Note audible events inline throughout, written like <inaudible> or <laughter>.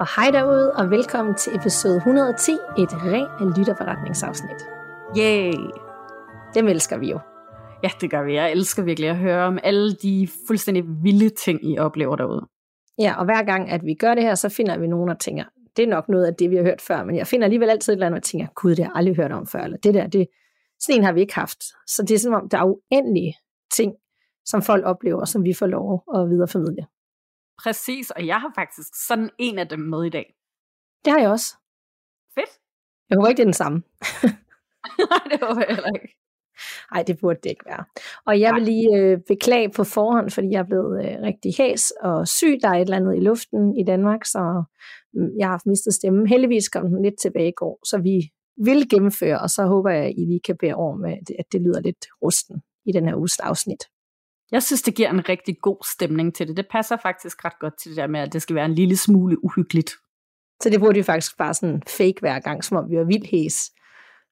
Og hej derude, og velkommen til episode 110, et rent lytterforretningsafsnit. Yay! Dem elsker vi jo. Ja, det gør vi. Jeg elsker virkelig at høre om alle de fuldstændig vilde ting, I oplever derude. Ja, og hver gang, at vi gør det her, så finder vi nogen og tænker, det er nok noget af det, vi har hørt før, men jeg finder alligevel altid et eller andet, og tænker, gud, det har jeg aldrig hørt om før, eller det der, det, sådan en har vi ikke haft. Så det er som om, der er uendelige ting, som folk oplever, som vi får lov at videreformidle. Præcis, og jeg har faktisk sådan en af dem med i dag. Det har jeg også. Fedt. Jeg håber ikke, det er den samme. <laughs> Nej, det håber jeg heller ikke. Nej, det burde det ikke være. Og jeg vil lige øh, beklage på forhånd, fordi jeg er blevet øh, rigtig hæs og syg. Der er et eller andet i luften i Danmark, så øh, jeg har haft mistet stemmen. Heldigvis kom den lidt tilbage i går, så vi vil gennemføre, og så håber jeg, at I lige kan bære over med, at det lyder lidt rusten i den her uges afsnit. Jeg synes, det giver en rigtig god stemning til det. Det passer faktisk ret godt til det der med, at det skal være en lille smule uhyggeligt. Så det burde vi faktisk bare sådan fake hver gang, som om vi var vildt hæs.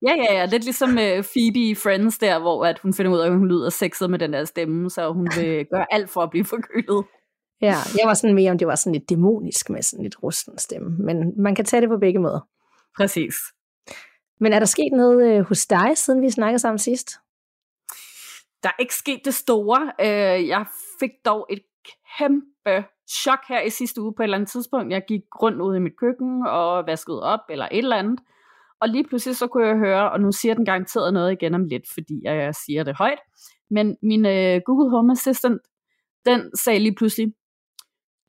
Ja, ja, ja. Lidt ligesom uh, Phoebe i Friends der, hvor at hun finder ud af, at hun lyder sexet med den der stemme, så hun vil <laughs> gøre alt for at blive forkølet. Ja, jeg var sådan mere, om det var sådan lidt dæmonisk med sådan lidt rusten stemme. Men man kan tage det på begge måder. Præcis. Men er der sket noget uh, hos dig, siden vi snakkede sammen sidst? Der er ikke sket det store. Øh, jeg fik dog et kæmpe chok her i sidste uge på et eller andet tidspunkt. Jeg gik rundt ud i mit køkken og vaskede op eller et eller andet. Og lige pludselig så kunne jeg høre, og nu siger den garanteret noget igen om lidt, fordi jeg siger det højt, men min øh, Google Home Assistant, den sagde lige pludselig,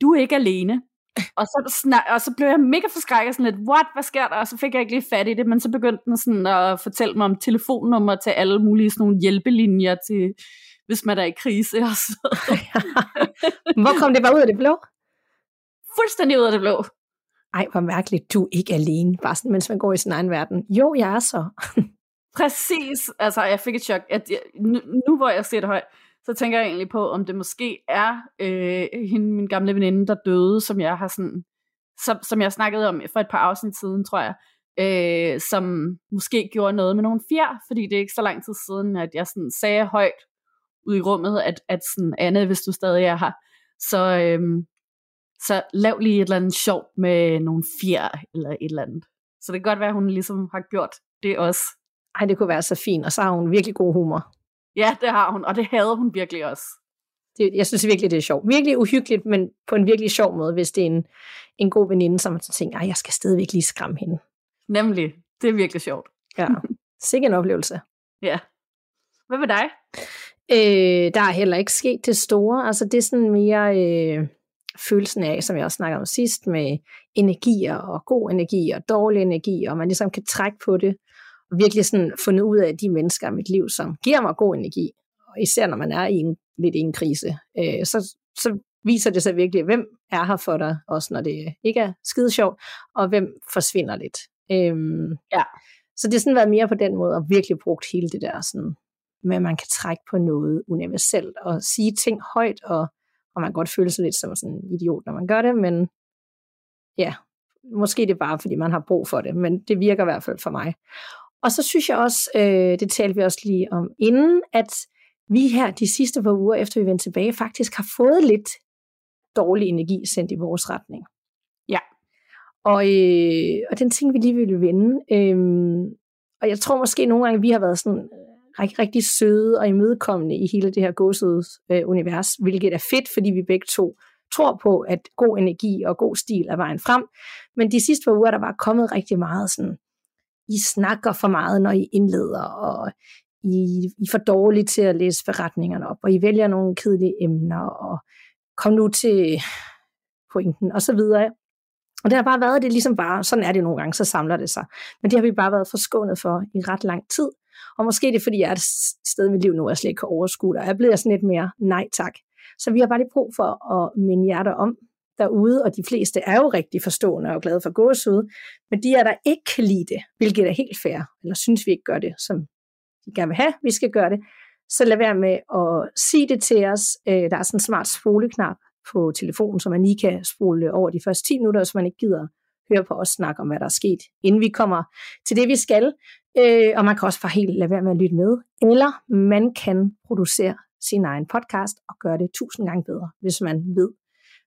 du er ikke alene. Og så, snak, og så blev jeg mega forskrækket, sådan lidt, what, hvad sker der? Og så fik jeg ikke lige fat i det, men så begyndte den sådan at fortælle mig om telefonnummer til alle mulige sådan nogle hjælpelinjer til, hvis man er i krise og så. <laughs> Hvor kom det bare ud af det blå? Fuldstændig ud af det blå. Ej, hvor mærkeligt, du er ikke alene, bare sådan, mens man går i sin egen verden. Jo, jeg er så. Præcis, altså jeg fik et chok. At jeg, nu, nu hvor jeg ser det højt, så tænker jeg egentlig på, om det måske er øh, hende, min gamle veninde, der døde, som jeg har sådan, som, som jeg snakkede om for et par afsnit siden, tror jeg, øh, som måske gjorde noget med nogle fjer, fordi det er ikke så lang tid siden, at jeg sådan sagde højt ud i rummet, at, at sådan, Anne, hvis du stadig er her, så, øh, så lav lige et eller andet sjov med nogle fjer, eller et eller andet. Så det kan godt være, at hun ligesom har gjort det også. Ej, det kunne være så fint, og så har hun virkelig god humor. Ja, det har hun, og det havde hun virkelig også. Det, jeg synes virkelig, det er sjovt. Virkelig uhyggeligt, men på en virkelig sjov måde, hvis det er en, en god veninde, som tænker, jeg skal stadigvæk lige skræmme hende. Nemlig, det er virkelig sjovt. Ja, sikke en oplevelse. <laughs> Ja. Hvad med dig? Øh, der er heller ikke sket det store. Altså det er sådan mere øh, følelsen af, som jeg også snakkede om sidst, med energier og god energi og dårlig energi, og man ligesom kan trække på det virkelig sådan fundet ud af de mennesker i mit liv, som giver mig god energi. Og især når man er i en, lidt i en krise, øh, så, så viser det sig virkelig, hvem er her for dig, også når det ikke er skide sjovt, og hvem forsvinder lidt. Øhm, ja. Så det har sådan været mere på den måde, og virkelig brugt hele det der sådan, med at man kan trække på noget universelt, og sige ting højt, og, og man kan godt føle sig lidt som sådan en idiot, når man gør det, men ja, måske det er bare, fordi man har brug for det, men det virker i hvert fald for mig. Og så synes jeg også, øh, det talte vi også lige om inden, at vi her de sidste par uger, efter vi vendte tilbage, faktisk har fået lidt dårlig energi sendt i vores retning. Ja. Og, øh, og den ting, vi lige ville vende. Øh, og jeg tror måske nogle gange, vi har været sådan rigtig, rigtig søde og imødekommende i hele det her gåsede øh, univers, hvilket er fedt, fordi vi begge to tror på, at god energi og god stil er vejen frem. Men de sidste par uger, der var kommet rigtig meget sådan, i snakker for meget, når I indleder, og I, I er for dårlige til at læse forretningerne op, og I vælger nogle kedelige emner, og kom nu til pointen, og så videre. Og det har bare været det ligesom bare, sådan er det nogle gange, så samler det sig. Men det har vi bare været forskånet for i ret lang tid. Og måske det er, fordi jeg er et sted i mit liv nu, jeg slet ikke kan overskue det, og jeg bliver sådan lidt mere nej tak. Så vi har bare lige brug for at minde jer om, derude, og de fleste er jo rigtig forstående og glade for gåsehud, men de er der ikke kan lide det, hvilket er helt fair, eller synes vi ikke gør det, som de gerne vil have, vi skal gøre det, så lad være med at sige det til os. Øh, der er sådan en smart spoleknap på telefonen, så man lige kan spole over de første 10 minutter, så man ikke gider høre på os snakke om, hvad der er sket, inden vi kommer til det, vi skal. Øh, og man kan også for helt lade være med at lytte med. Eller man kan producere sin egen podcast og gøre det tusind gange bedre, hvis man ved,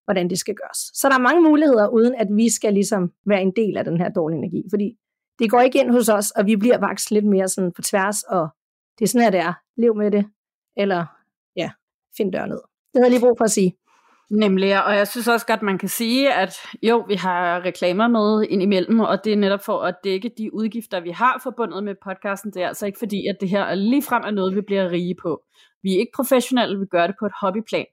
hvordan det skal gøres. Så der er mange muligheder, uden at vi skal ligesom være en del af den her dårlige energi, fordi det går ikke ind hos os, og vi bliver vokset lidt mere sådan på tværs, og det er sådan her, det er. Lev med det, eller ja, find dør ned. Det havde jeg lige brug for at sige. Nemlig, og jeg synes også godt, man kan sige, at jo, vi har reklamer med indimellem, og det er netop for at dække de udgifter, vi har forbundet med podcasten. Det er altså ikke fordi, at det her er ligefrem er noget, vi bliver rige på. Vi er ikke professionelle, vi gør det på et hobbyplan.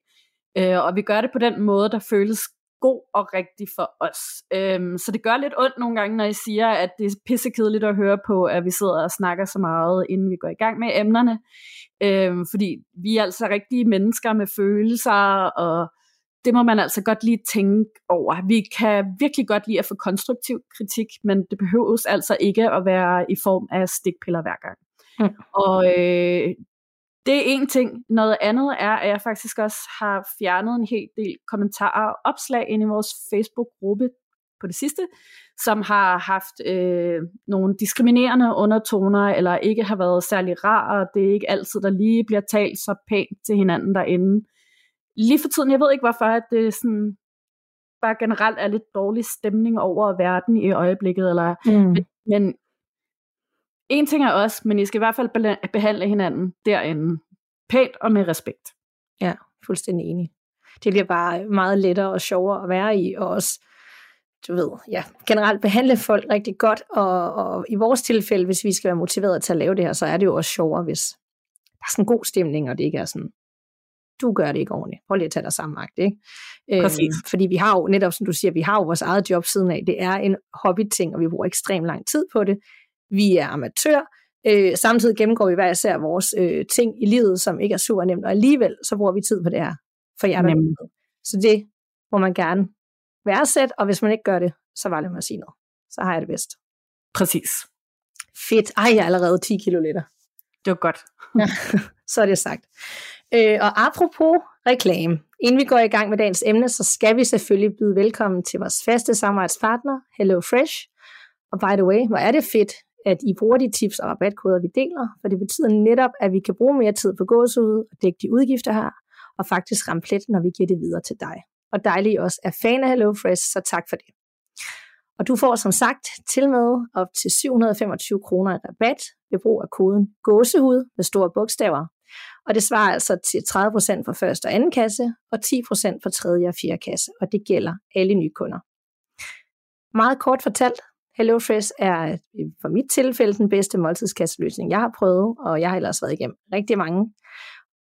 Øh, og vi gør det på den måde, der føles god og rigtig for os. Øhm, så det gør lidt ondt nogle gange, når I siger, at det er pissekedeligt at høre på, at vi sidder og snakker så meget, inden vi går i gang med emnerne. Øhm, fordi vi er altså rigtige mennesker med følelser, og det må man altså godt lige tænke over. Vi kan virkelig godt lide at få konstruktiv kritik, men det behøves altså ikke at være i form af stikpiller hver gang. Mm. Og øh, det er en ting. Noget andet er, at jeg faktisk også har fjernet en hel del kommentarer og opslag ind i vores Facebook-gruppe på det sidste, som har haft øh, nogle diskriminerende undertoner, eller ikke har været særlig rar, og det er ikke altid, der lige bliver talt så pænt til hinanden derinde. Lige for tiden, jeg ved ikke hvorfor, at det sådan bare generelt er lidt dårlig stemning over verden i øjeblikket, eller, mm. men, men en ting er os, men I skal i hvert fald behandle hinanden derinde. Pænt og med respekt. Ja, fuldstændig enig. Det bliver bare meget lettere og sjovere at være i, og også, du ved, ja, generelt behandle folk rigtig godt, og, og i vores tilfælde, hvis vi skal være motiveret til at lave det her, så er det jo også sjovere, hvis der er sådan en god stemning, og det ikke er sådan, du gør det ikke ordentligt. Prøv lige at tage dig sammen, ikke? Præcis. Øhm, fordi vi har jo, netop som du siger, vi har jo vores eget job siden af. Det er en hobbyting, og vi bruger ekstremt lang tid på det. Vi er amatør, øh, samtidig gennemgår vi hver især vores øh, ting i livet, som ikke er super nemt, og alligevel så bruger vi tid på det her for jer der Så det må man gerne værdsætte, og hvis man ikke gør det, så var det med at sige noget. Så har jeg det bedst. Præcis. Fedt. Ej, jeg er allerede 10 kilo liter. Det var godt. ja, <laughs> så er det sagt. Øh, og apropos reklame. Inden vi går i gang med dagens emne, så skal vi selvfølgelig byde velkommen til vores faste samarbejdspartner, Hello Fresh. Og by the way, hvor er det fedt, at I bruger de tips og rabatkoder, vi deler, for det betyder netop, at vi kan bruge mere tid på gåsehud og dække de udgifter her, og faktisk ramme plet, når vi giver det videre til dig. Og dejligt også er fan af HelloFresh, så tak for det. Og du får som sagt til med op til 725 kroner i rabat ved brug af koden gåsehud med store bogstaver. Og det svarer altså til 30% for første og anden kasse, og 10% for tredje og fjerde kasse, og det gælder alle nye kunder. Meget kort fortalt, HelloFresh er øh, for mit tilfælde den bedste måltidskasseløsning, jeg har prøvet, og jeg har ellers været igennem rigtig mange.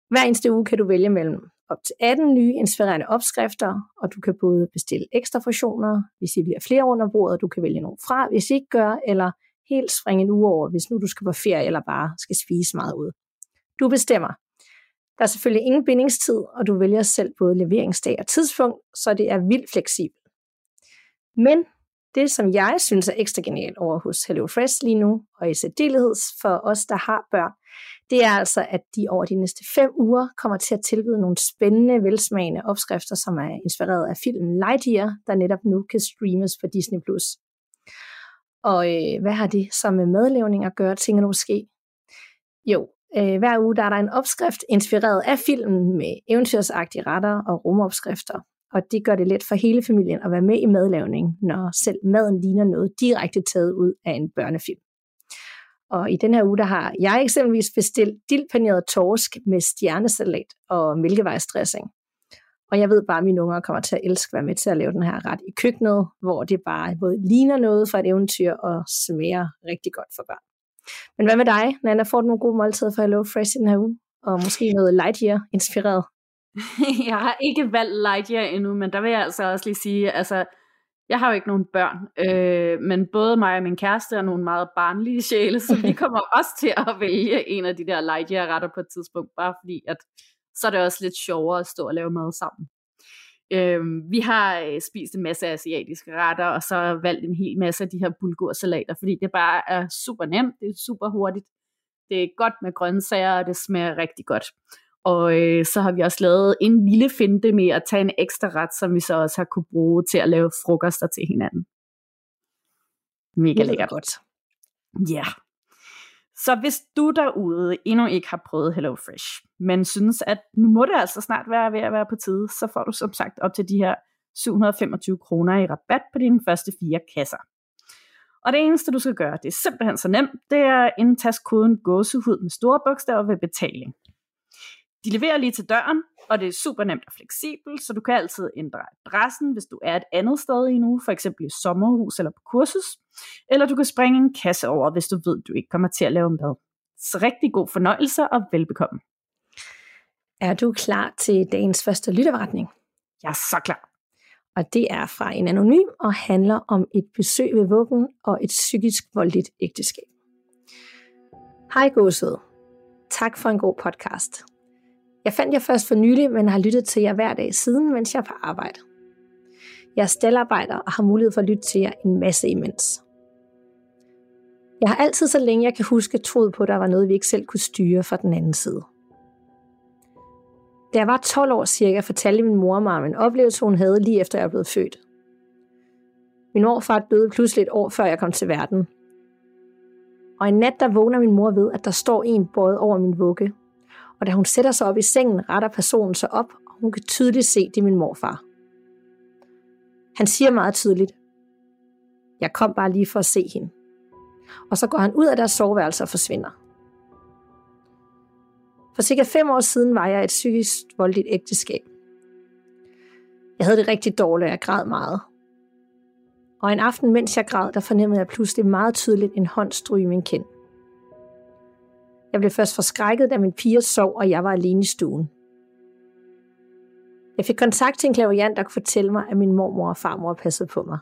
Hver eneste uge kan du vælge mellem op til 18 nye inspirerende opskrifter, og du kan både bestille ekstra portioner, hvis I bliver flere under bordet, du kan vælge nogle fra, hvis I ikke gør, eller helt springe en uge over, hvis nu du skal på ferie eller bare skal spise meget ud. Du bestemmer. Der er selvfølgelig ingen bindingstid, og du vælger selv både leveringsdag og tidspunkt, så det er vildt fleksibelt. Men det, som jeg synes er ekstra genialt over hos HelloFresh lige nu, og i særdeleshed for os, der har børn, det er altså, at de over de næste fem uger kommer til at tilbyde nogle spændende, velsmagende opskrifter, som er inspireret af filmen Lightyear, der netop nu kan streames på Disney+. Og øh, hvad har det så med madlavning at gøre, tænker du måske? Jo, øh, hver uge der er der en opskrift inspireret af filmen med eventyrsagtige retter og rumopskrifter og det gør det let for hele familien at være med i madlavningen, når selv maden ligner noget direkte taget ud af en børnefilm. Og i den her uge, der har jeg eksempelvis bestilt dildpaneret torsk med stjernesalat og mælkevejsdressing. Og jeg ved bare, at mine unger kommer til at elske at være med til at lave den her ret i køkkenet, hvor det bare både ligner noget fra et eventyr og smager rigtig godt for børn. Men hvad med dig, Nana? Får du nogle gode måltider for Hello Fresh i den her uge? Og måske noget Lightyear inspireret? <laughs> jeg har ikke valgt Lightyear endnu, men der vil jeg altså også lige sige, altså, jeg har jo ikke nogen børn, øh, men både mig og min kæreste er nogle meget barnlige sjæle, så vi <laughs> kommer også til at vælge en af de der Lightyear-retter på et tidspunkt, bare fordi, at så er det også lidt sjovere at stå og lave mad sammen. Øhm, vi har øh, spist en masse asiatiske retter, og så valgt en hel masse af de her bulgursalater, fordi det bare er super nemt, det er super hurtigt, det er godt med grøntsager, og det smager rigtig godt. Og øh, så har vi også lavet en lille finte med at tage en ekstra ret, som vi så også har kunne bruge til at lave frokoster til hinanden. Mega lækkert. godt. Ja. Yeah. Så hvis du derude endnu ikke har prøvet HelloFresh, men synes, at nu må det altså snart være ved at være på tide, så får du som sagt op til de her 725 kroner i rabat på dine første fire kasser. Og det eneste, du skal gøre, det er simpelthen så nemt, det er at indtaste koden gåsehud med store bogstaver ved betaling. De leverer lige til døren, og det er super nemt og fleksibelt, så du kan altid ændre adressen, hvis du er et andet sted i nu, for eksempel i sommerhus eller på kursus, eller du kan springe en kasse over, hvis du ved, du ikke kommer til at lave mad. Så rigtig god fornøjelse og velbekomme. Er du klar til dagens første lytteretning? Jeg er så klar. Og det er fra en anonym og handler om et besøg ved vuggen og et psykisk voldeligt ægteskab. Hej gåsød. Tak for en god podcast. Jeg fandt jer først for nylig, men har lyttet til jer hver dag siden, mens jeg er på arbejde. Jeg er stalarbejder og har mulighed for at lytte til jer en masse imens. Jeg har altid, så længe jeg kan huske, troet på, at der var noget, vi ikke selv kunne styre fra den anden side. Da jeg var 12 år cirka, fortalte min mor mig om en oplevelse, hun havde lige efter jeg blev født. Min morfar døde pludselig et år før jeg kom til verden. Og en nat der vågner min mor ved, at der står en båd over min vugge, og da hun sætter sig op i sengen, retter personen sig op, og hun kan tydeligt se, det er min morfar. Han siger meget tydeligt, jeg kom bare lige for at se hende. Og så går han ud af deres soveværelse og forsvinder. For cirka fem år siden var jeg et psykisk voldeligt ægteskab. Jeg havde det rigtig dårligt, og jeg græd meget. Og en aften, mens jeg græd, der fornemmede jeg pludselig meget tydeligt en hånd stryge min kind. Jeg blev først forskrækket, da min piger sov, og jeg var alene i stuen. Jeg fik kontakt til en klaviant, der kunne fortælle mig, at min mormor og farmor passede på mig.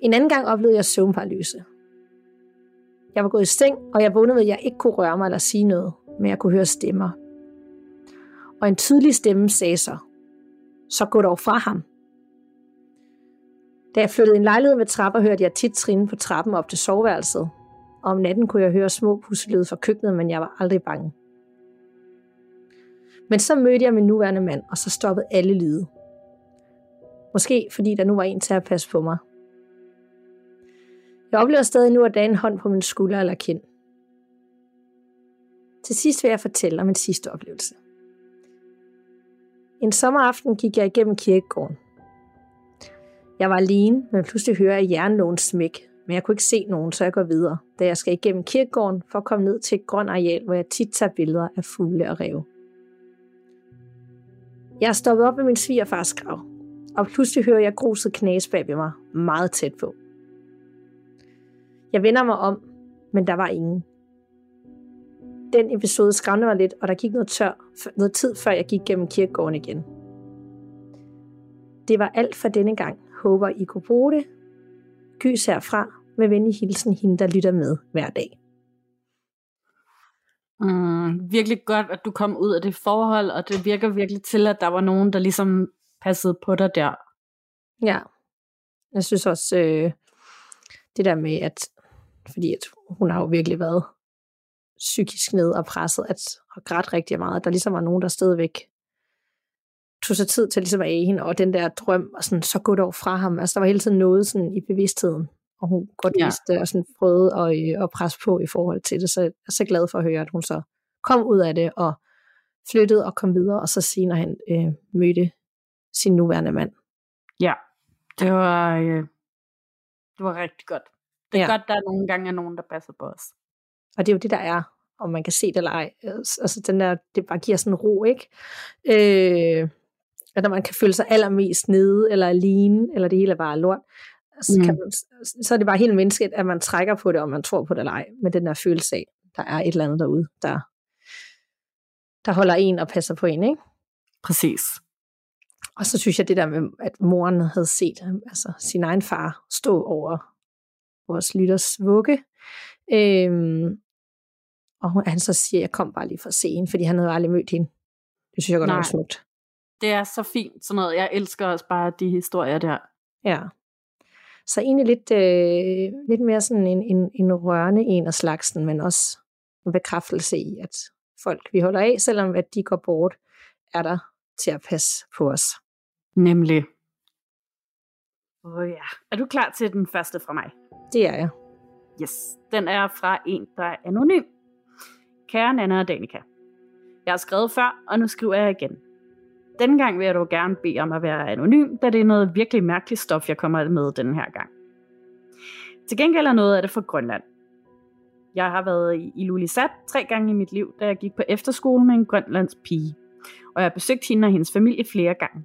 En anden gang oplevede jeg søvnparalyse. Jeg var gået i seng, og jeg vågnede at jeg ikke kunne røre mig eller sige noget, men jeg kunne høre stemmer. Og en tydelig stemme sagde så, så gå dog fra ham. Da jeg flyttede en lejlighed med trapper, hørte jeg tit trin på trappen op til soveværelset, og om natten kunne jeg høre små puslelyde fra køkkenet, men jeg var aldrig bange. Men så mødte jeg min nuværende mand, og så stoppede alle lyde. Måske fordi der nu var en til at passe på mig. Jeg oplever stadig nu at der en hånd på min skulder eller kind. Til sidst vil jeg fortælle om min sidste oplevelse. En sommeraften gik jeg igennem kirkegården. Jeg var alene, men pludselig hører jeg jernlågens smæk, men jeg kunne ikke se nogen, så jeg går videre, da jeg skal igennem kirkegården for at komme ned til et grønt areal, hvor jeg tit tager billeder af fugle og ræve. Jeg er stoppet op ved min svigerfars grav, og pludselig hører jeg gruset knas bag ved mig, meget tæt på. Jeg vender mig om, men der var ingen. Den episode skræmte mig lidt, og der gik noget, tør, noget tid, før jeg gik gennem kirkegården igen. Det var alt for denne gang. Håber I kunne bruge det. Gys herfra med venlig hilsen hende, der lytter med hver dag. Mm, virkelig godt, at du kom ud af det forhold, og det virker virkelig til, at der var nogen, der ligesom passede på dig der. Ja, jeg synes også, øh, det der med, at fordi at hun har jo virkelig været psykisk ned og presset, at, og grædt rigtig meget, at der ligesom var nogen, der stadigvæk tog sig tid til ligesom at æge hende, og den der drøm, og sådan, så gå dog fra ham. Altså, der var hele tiden noget sådan i bevidstheden, og hun godt ja. vidste, og sådan prøvede at, at presse på i forhold til det, så jeg er så glad for at høre, at hun så kom ud af det, og flyttede og kom videre, og så senere han øh, mødte sin nuværende mand. Ja, det var, øh, det var rigtig godt. Det er ja. godt, der er nogle gange er nogen, der passer på os. Og det er jo det, der er, om man kan se det eller ej. Altså den der, det bare giver sådan ro, ikke? Øh, at når man kan føle sig allermest nede, eller alene, eller det hele er bare lort, så, mm. kan man, så er det bare helt menneskeligt, at man trækker på det, om man tror på det eller ej, med den der følelse af, der er et eller andet derude, der, der holder en og passer på en, ikke? Præcis. Og så synes jeg det der med, at moren havde set altså, sin egen far stå over vores lytters vugge, øhm, og han så siger, jeg kom bare lige for at se hende, fordi han havde aldrig mødt hende. Det synes jeg godt nok smukt. Det er så fint, sådan noget. Jeg elsker også bare de historier der. Ja. Så egentlig lidt, øh, lidt mere sådan en, en, en rørende en af slagsen, men også en bekræftelse i, at folk, vi holder af, selvom at de går bort, er der til at passe på os. Nemlig. Åh oh, ja. Er du klar til den første fra mig? Det er jeg. Yes. Den er fra en, der er anonym. Kære Nana og Danika. Jeg har skrevet før, og nu skriver jeg igen. Dengang gang vil jeg dog gerne bede om at være anonym, da det er noget virkelig mærkeligt stof, jeg kommer med den her gang. Til gengæld er noget af det fra Grønland. Jeg har været i Ilulissat tre gange i mit liv, da jeg gik på efterskole med en grønlands pige, og jeg har besøgt hende og hendes familie flere gange.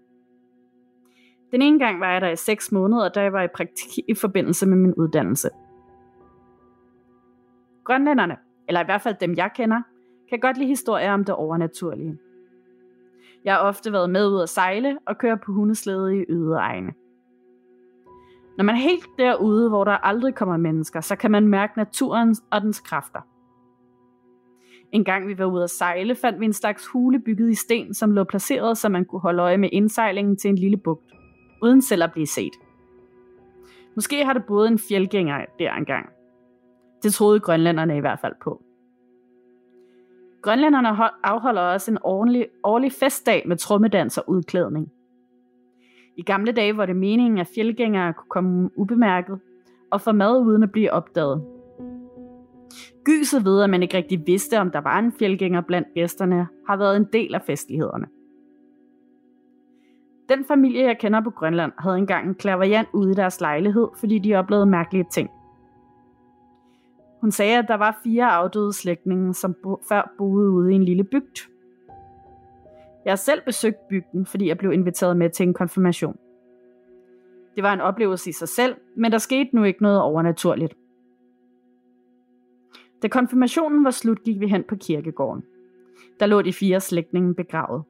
Den ene gang var jeg der i seks måneder, da jeg var i praktik i forbindelse med min uddannelse. Grønlænderne, eller i hvert fald dem jeg kender, kan godt lide historier om det overnaturlige. Jeg har ofte været med ud at sejle og køre på hundeslæde i ydeegne. Når man er helt derude, hvor der aldrig kommer mennesker, så kan man mærke naturen og dens kræfter. En gang vi var ude at sejle, fandt vi en slags hule bygget i sten, som lå placeret, så man kunne holde øje med indsejlingen til en lille bugt, uden selv at blive set. Måske har det boet en fjeldgænger der engang. Det troede grønlænderne i hvert fald på. Grønlænderne afholder også en årlig, årlig festdag med trommedans og udklædning. I gamle dage var det meningen, at fjeldgængere kunne komme ubemærket og få mad uden at blive opdaget. Gyset ved, at man ikke rigtig vidste, om der var en fjeldgænger blandt gæsterne, har været en del af festlighederne. Den familie, jeg kender på Grønland, havde engang en klaverjant ude i deres lejlighed, fordi de oplevede mærkelige ting. Hun sagde, at der var fire afdøde slægtninge, som bo- før boede ude i en lille bygd. Jeg har selv besøgt bygden, fordi jeg blev inviteret med til en konfirmation. Det var en oplevelse i sig selv, men der skete nu ikke noget overnaturligt. Da konfirmationen var slut, gik vi hen på kirkegården. Der lå de fire slægtninge begravet.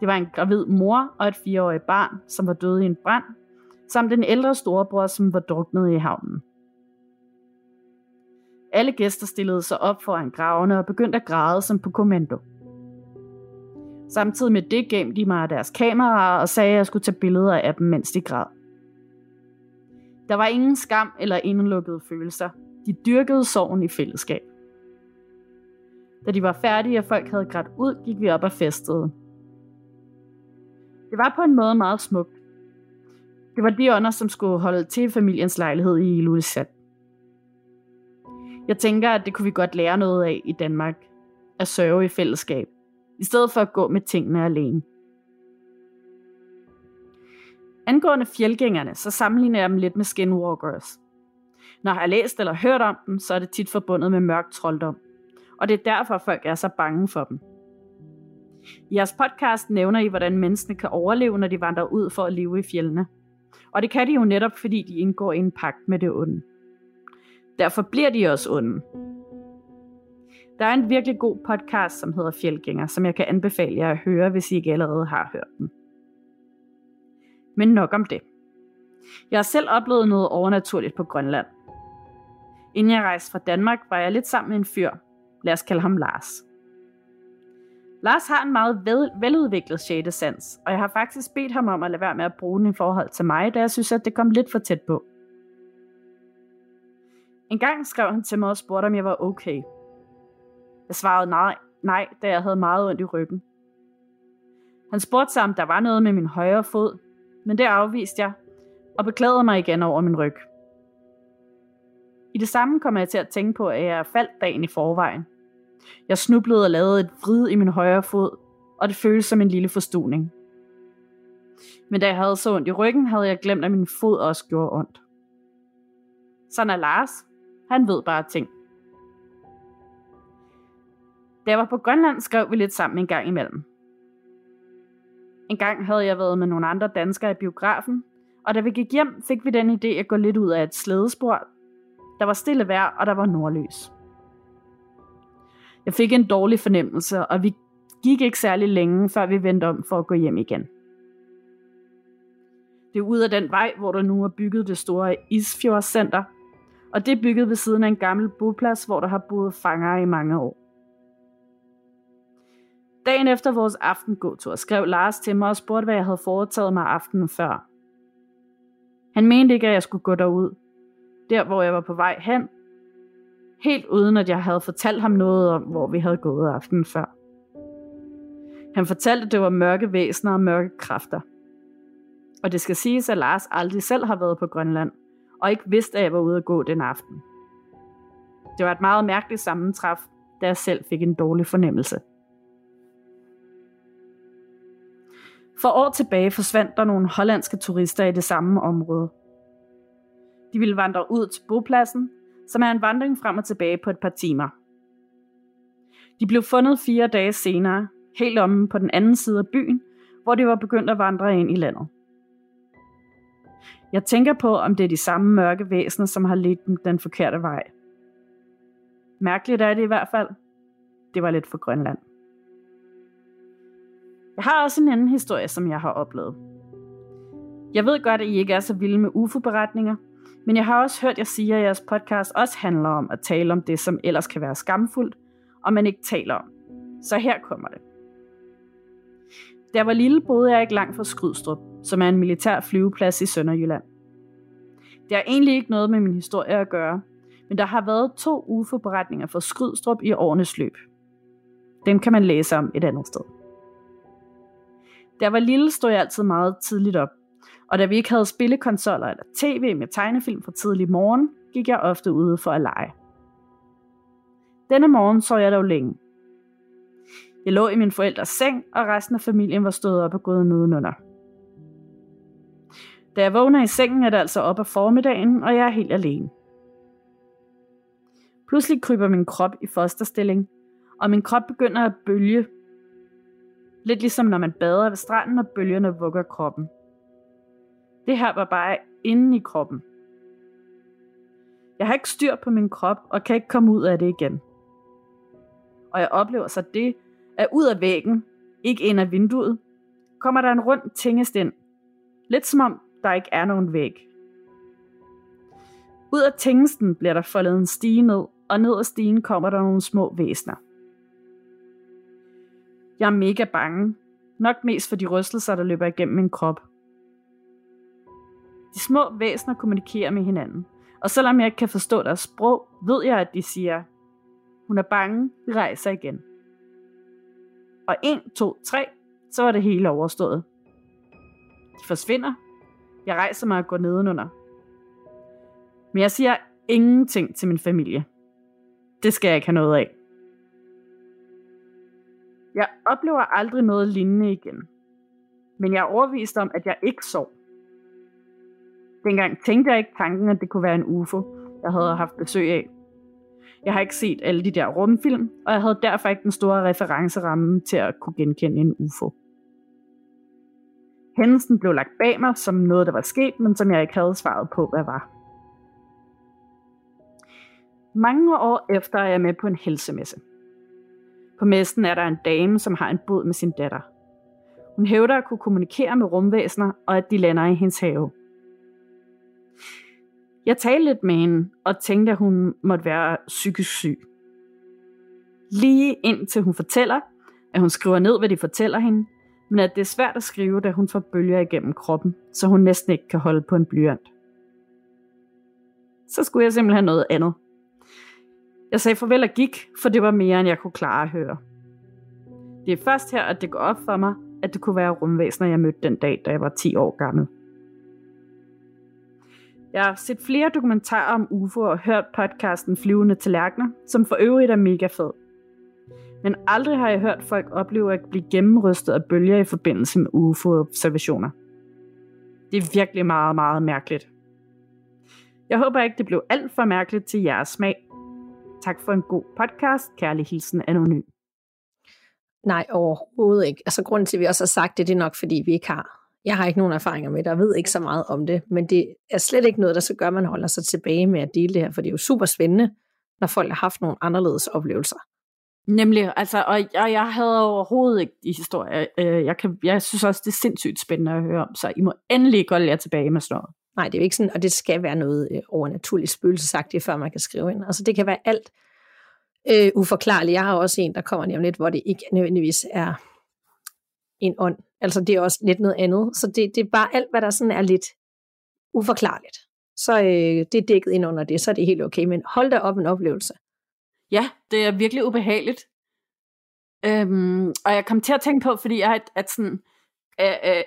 Det var en gravid mor og et fireårigt barn, som var døde i en brand, samt en ældre storebror, som var druknet i havnen. Alle gæster stillede sig op foran gravene og begyndte at græde som på kommando. Samtidig med det gemte de mig deres kameraer og sagde, at jeg skulle tage billeder af dem, mens de græd. Der var ingen skam eller indelukkede følelser. De dyrkede sorgen i fællesskab. Da de var færdige og folk havde grædt ud, gik vi op og festede. Det var på en måde meget smukt. Det var de ånder, som skulle holde til familiens lejlighed i Ilulissat. Jeg tænker, at det kunne vi godt lære noget af i Danmark. At sørge i fællesskab. I stedet for at gå med tingene alene. Angående fjeldgængerne, så sammenligner jeg dem lidt med skinwalkers. Når jeg har læst eller hørt om dem, så er det tit forbundet med mørk trolddom. Og det er derfor, folk er så bange for dem. I jeres podcast nævner I, hvordan menneskene kan overleve, når de vandrer ud for at leve i fjellene. Og det kan de jo netop, fordi de indgår i en pagt med det onde. Derfor bliver de også onde. Der er en virkelig god podcast, som hedder Fjeldgænger, som jeg kan anbefale jer at høre, hvis I ikke allerede har hørt den. Men nok om det. Jeg har selv oplevet noget overnaturligt på Grønland. Inden jeg rejste fra Danmark, var jeg lidt sammen med en fyr. Lad os kalde ham Lars. Lars har en meget vel, veludviklet 6. sans, og jeg har faktisk bedt ham om at lade være med at bruge den i forhold til mig, da jeg synes, at det kom lidt for tæt på. En gang skrev han til mig og spurgte, om jeg var okay. Jeg svarede nej, nej, da jeg havde meget ondt i ryggen. Han spurgte sig, om der var noget med min højre fod, men det afviste jeg, og beklagede mig igen over min ryg. I det samme kom jeg til at tænke på, at jeg faldt dagen i forvejen. Jeg snublede og lavede et vrid i min højre fod, og det føltes som en lille forstuning. Men da jeg havde så ondt i ryggen, havde jeg glemt, at min fod også gjorde ondt. Sådan er Lars. Han ved bare ting. Da jeg var på Grønland, skrev vi lidt sammen en gang imellem. En gang havde jeg været med nogle andre danskere i biografen, og da vi gik hjem, fik vi den idé at gå lidt ud af et slædespor. Der var stille vejr, og der var nordlys. Jeg fik en dårlig fornemmelse, og vi gik ikke særlig længe, før vi vendte om for at gå hjem igen. Det er ud af den vej, hvor der nu er bygget det store Isfjordscenter, og det er bygget ved siden af en gammel boplads, hvor der har boet fanger i mange år. Dagen efter vores aftengåtur skrev Lars til mig og spurgte, hvad jeg havde foretaget mig aftenen før. Han mente ikke, at jeg skulle gå derud, der hvor jeg var på vej hen, helt uden at jeg havde fortalt ham noget om, hvor vi havde gået aftenen før. Han fortalte, at det var mørke væsener og mørke kræfter. Og det skal siges, at Lars aldrig selv har været på Grønland, og ikke vidste, at jeg var ude at gå den aften. Det var et meget mærkeligt sammentræf, da jeg selv fik en dårlig fornemmelse. For år tilbage forsvandt der nogle hollandske turister i det samme område. De ville vandre ud til bopladsen, som er en vandring frem og tilbage på et par timer. De blev fundet fire dage senere, helt omme på den anden side af byen, hvor de var begyndt at vandre ind i landet. Jeg tænker på, om det er de samme mørke væsener, som har ledt dem den forkerte vej. Mærkeligt er det i hvert fald. Det var lidt for Grønland. Jeg har også en anden historie, som jeg har oplevet. Jeg ved godt, at I ikke er så vilde med UFO-beretninger, men jeg har også hørt jer sige, at jeres podcast også handler om at tale om det, som ellers kan være skamfuldt, og man ikke taler om. Så her kommer det. Da jeg var lille, boede jeg ikke langt fra Skrydstrup, som er en militær flyveplads i Sønderjylland. Det har egentlig ikke noget med min historie at gøre, men der har været to UFO-beretninger fra Skrydstrup i årenes løb. Dem kan man læse om et andet sted. Da jeg var lille, stod jeg altid meget tidligt op, og da vi ikke havde spillekonsoller eller tv med tegnefilm fra tidlig morgen, gik jeg ofte ude for at lege. Denne morgen så jeg dog længe. Jeg lå i min forældres seng, og resten af familien var stået op og gået nedenunder. Da jeg vågner i sengen, er det altså op af formiddagen, og jeg er helt alene. Pludselig kryber min krop i fosterstilling, og min krop begynder at bølge. Lidt ligesom når man bader ved stranden, og bølgerne vugger kroppen. Det her var bare inde i kroppen. Jeg har ikke styr på min krop, og kan ikke komme ud af det igen. Og jeg oplever så det, at ud af væggen, ikke ind af vinduet, kommer der en rund tingest ind. Lidt som om der ikke er nogen væg. Ud af tingsten bliver der foldet en stige ned, og ned ad stigen kommer der nogle små væsner. Jeg er mega bange. Nok mest for de rystelser, der løber igennem min krop. De små væsner kommunikerer med hinanden. Og selvom jeg ikke kan forstå deres sprog, ved jeg, at de siger, hun er bange, vi rejser igen. Og 1, 2, 3, så var det hele overstået. De forsvinder. Jeg rejser mig og går nedenunder. Men jeg siger ingenting til min familie. Det skal jeg ikke have noget af. Jeg oplever aldrig noget lignende igen. Men jeg er overvist om, at jeg ikke sov. Dengang tænkte jeg ikke tanken, at det kunne være en UFO, jeg havde haft besøg af. Jeg har ikke set alle de der rumfilm, og jeg havde derfor ikke den store referenceramme til at kunne genkende en UFO. Hændelsen blev lagt bag mig som noget, der var sket, men som jeg ikke havde svaret på, hvad var. Mange år efter er jeg med på en helsemesse. På messen er der en dame, som har en båd med sin datter. Hun hævder at kunne kommunikere med rumvæsener, og at de lander i hendes have. Jeg talte lidt med hende, og tænkte, at hun måtte være psykisk syg. Lige indtil hun fortæller, at hun skriver ned, hvad de fortæller hende, men at det er svært at skrive, da hun får bølger igennem kroppen, så hun næsten ikke kan holde på en blyant. Så skulle jeg simpelthen have noget andet. Jeg sagde farvel og gik, for det var mere, end jeg kunne klare at høre. Det er først her, at det går op for mig, at det kunne være rumvæsener, jeg mødte den dag, da jeg var 10 år gammel. Jeg har set flere dokumentarer om UFO og hørt podcasten Flyvende Tallerkener, som for øvrigt er mega fed. Men aldrig har jeg hørt folk opleve at blive gennemrystet af bølger i forbindelse med UFO-observationer. Det er virkelig meget, meget mærkeligt. Jeg håber ikke, det blev alt for mærkeligt til jeres smag. Tak for en god podcast. Kærlig hilsen anonym. Nej, overhovedet ikke. Altså grunden til, at vi også har sagt det, det er nok, fordi vi ikke har jeg har ikke nogen erfaringer med det, og ved ikke så meget om det, men det er slet ikke noget, der så gør, at man holder sig tilbage med at dele det her, for det er jo super spændende, når folk har haft nogle anderledes oplevelser. Nemlig, altså, og jeg, jeg havde overhovedet ikke de historier. Øh, jeg, kan, jeg synes også, det er sindssygt spændende at høre om, så I må endelig godt lære tilbage med sådan noget. Nej, det er jo ikke sådan, og det skal være noget øh, overnaturligt spøgelsesagtigt, før man kan skrive ind. Altså det kan være alt. øh, uforklarligt. Jeg har også en, der kommer lige om lidt, hvor det ikke nødvendigvis er en ånd. Altså det er også lidt noget andet. Så det, det er bare alt, hvad der sådan er lidt uforklarligt. Så øh, det er dækket ind under det, så er det helt okay. Men hold da op en oplevelse. Ja, det er virkelig ubehageligt. Øhm, og jeg kom til at tænke på, fordi jeg har at sådan, øh, øh,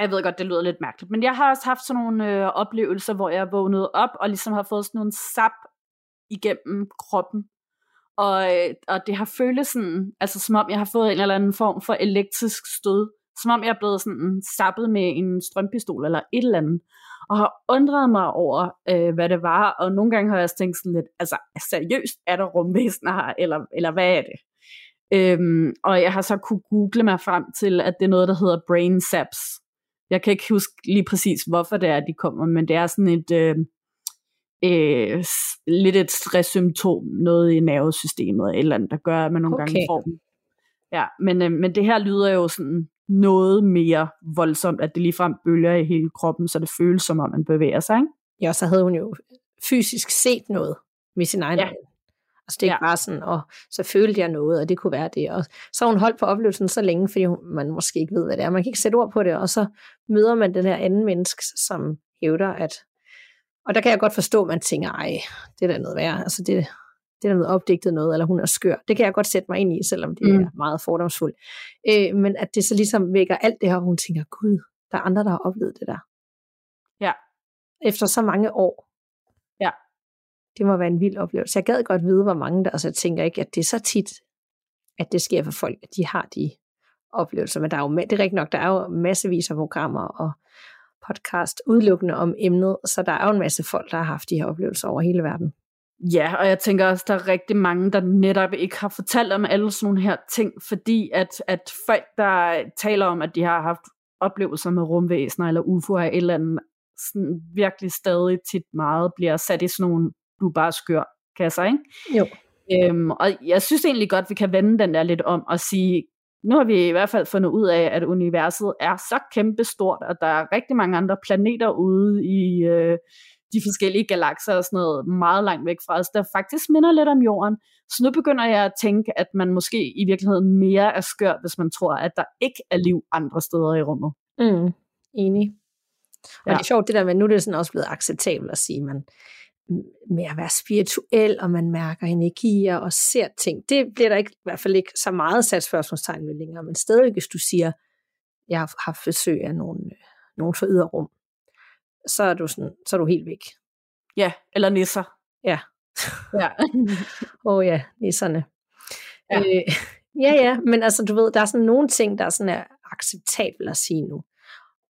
jeg ved godt, det lyder lidt mærkeligt, men jeg har også haft sådan nogle øh, oplevelser, hvor jeg vågnede op, og ligesom har fået sådan nogle sap igennem kroppen. Og, øh, og det har føltes sådan, altså som om jeg har fået en eller anden form for elektrisk stød. Som om jeg er blevet sådan sappet med en strømpistol eller et eller andet. Og har undret mig over, øh, hvad det var. Og nogle gange har jeg også tænkt sådan lidt, altså seriøst, er der rumvæsener her? Eller, eller hvad er det? Øhm, og jeg har så kunne google mig frem til, at det er noget, der hedder brain saps. Jeg kan ikke huske lige præcis, hvorfor det er, de kommer, men det er sådan et, øh, øh, lidt et stresssymptom, noget i nervesystemet, eller et eller andet, der gør, at man nogle okay. gange får dem. Ja, men, øh, men det her lyder jo sådan noget mere voldsomt, at det ligefrem bølger i hele kroppen, så det føles som om, man bevæger sig. Ikke? Ja, så havde hun jo fysisk set noget med sin egen ja. Altså det er ja. bare sådan, og så følte jeg noget, og det kunne være det. Og så har hun holdt på oplevelsen så længe, fordi man måske ikke ved, hvad det er. Man kan ikke sætte ord på det, og så møder man den her anden menneske, som hævder, at... Og der kan jeg godt forstå, at man tænker, ej, det er da noget værd. Altså det, det er noget opdigtet noget, eller hun er skør. Det kan jeg godt sætte mig ind i, selvom det mm. er meget fordomsfuldt. Øh, men at det så ligesom vækker alt det her, og hun tænker, gud, der er andre, der har oplevet det der. Ja. Efter så mange år. Ja det må være en vild oplevelse. Jeg gad godt vide, hvor mange der, altså jeg tænker ikke, at det er så tit, at det sker for folk, at de har de oplevelser. Men der er jo, det er rigtigt nok, der er jo massevis af programmer og podcast udelukkende om emnet, så der er jo en masse folk, der har haft de her oplevelser over hele verden. Ja, og jeg tænker også, der er rigtig mange, der netop ikke har fortalt om alle sådan nogle her ting, fordi at, at folk, der taler om, at de har haft oplevelser med rumvæsener eller UFO'er eller et eller andet, sådan virkelig stadig tit meget bliver sat i sådan nogle du bare skør kasser, ikke? Jo. Øhm, og jeg synes egentlig godt, vi kan vende den der lidt om og sige, nu har vi i hvert fald fundet ud af, at universet er så kæmpestort, at der er rigtig mange andre planeter ude i øh, de forskellige galakser og sådan noget, meget langt væk fra os, der faktisk minder lidt om jorden. Så nu begynder jeg at tænke, at man måske i virkeligheden mere er skør, hvis man tror, at der ikke er liv andre steder i rummet. Mm, enig. Og ja. det er sjovt det der med, nu er det sådan også blevet acceptabelt at sige, man, med at være spirituel, og man mærker energier og ser ting. Det bliver der ikke, i hvert fald ikke så meget sat spørgsmålstegn ved længere, men stadig hvis du siger, jeg har haft besøg af nogen, nogen fra yderrum, så er du, sådan, så er du helt væk. Ja, eller nisser. Ja. Ja. <laughs> Åh oh, ja, nisserne. Ja. Øh, ja, ja, men altså du ved, der er sådan nogle ting, der er sådan er acceptabelt at sige nu,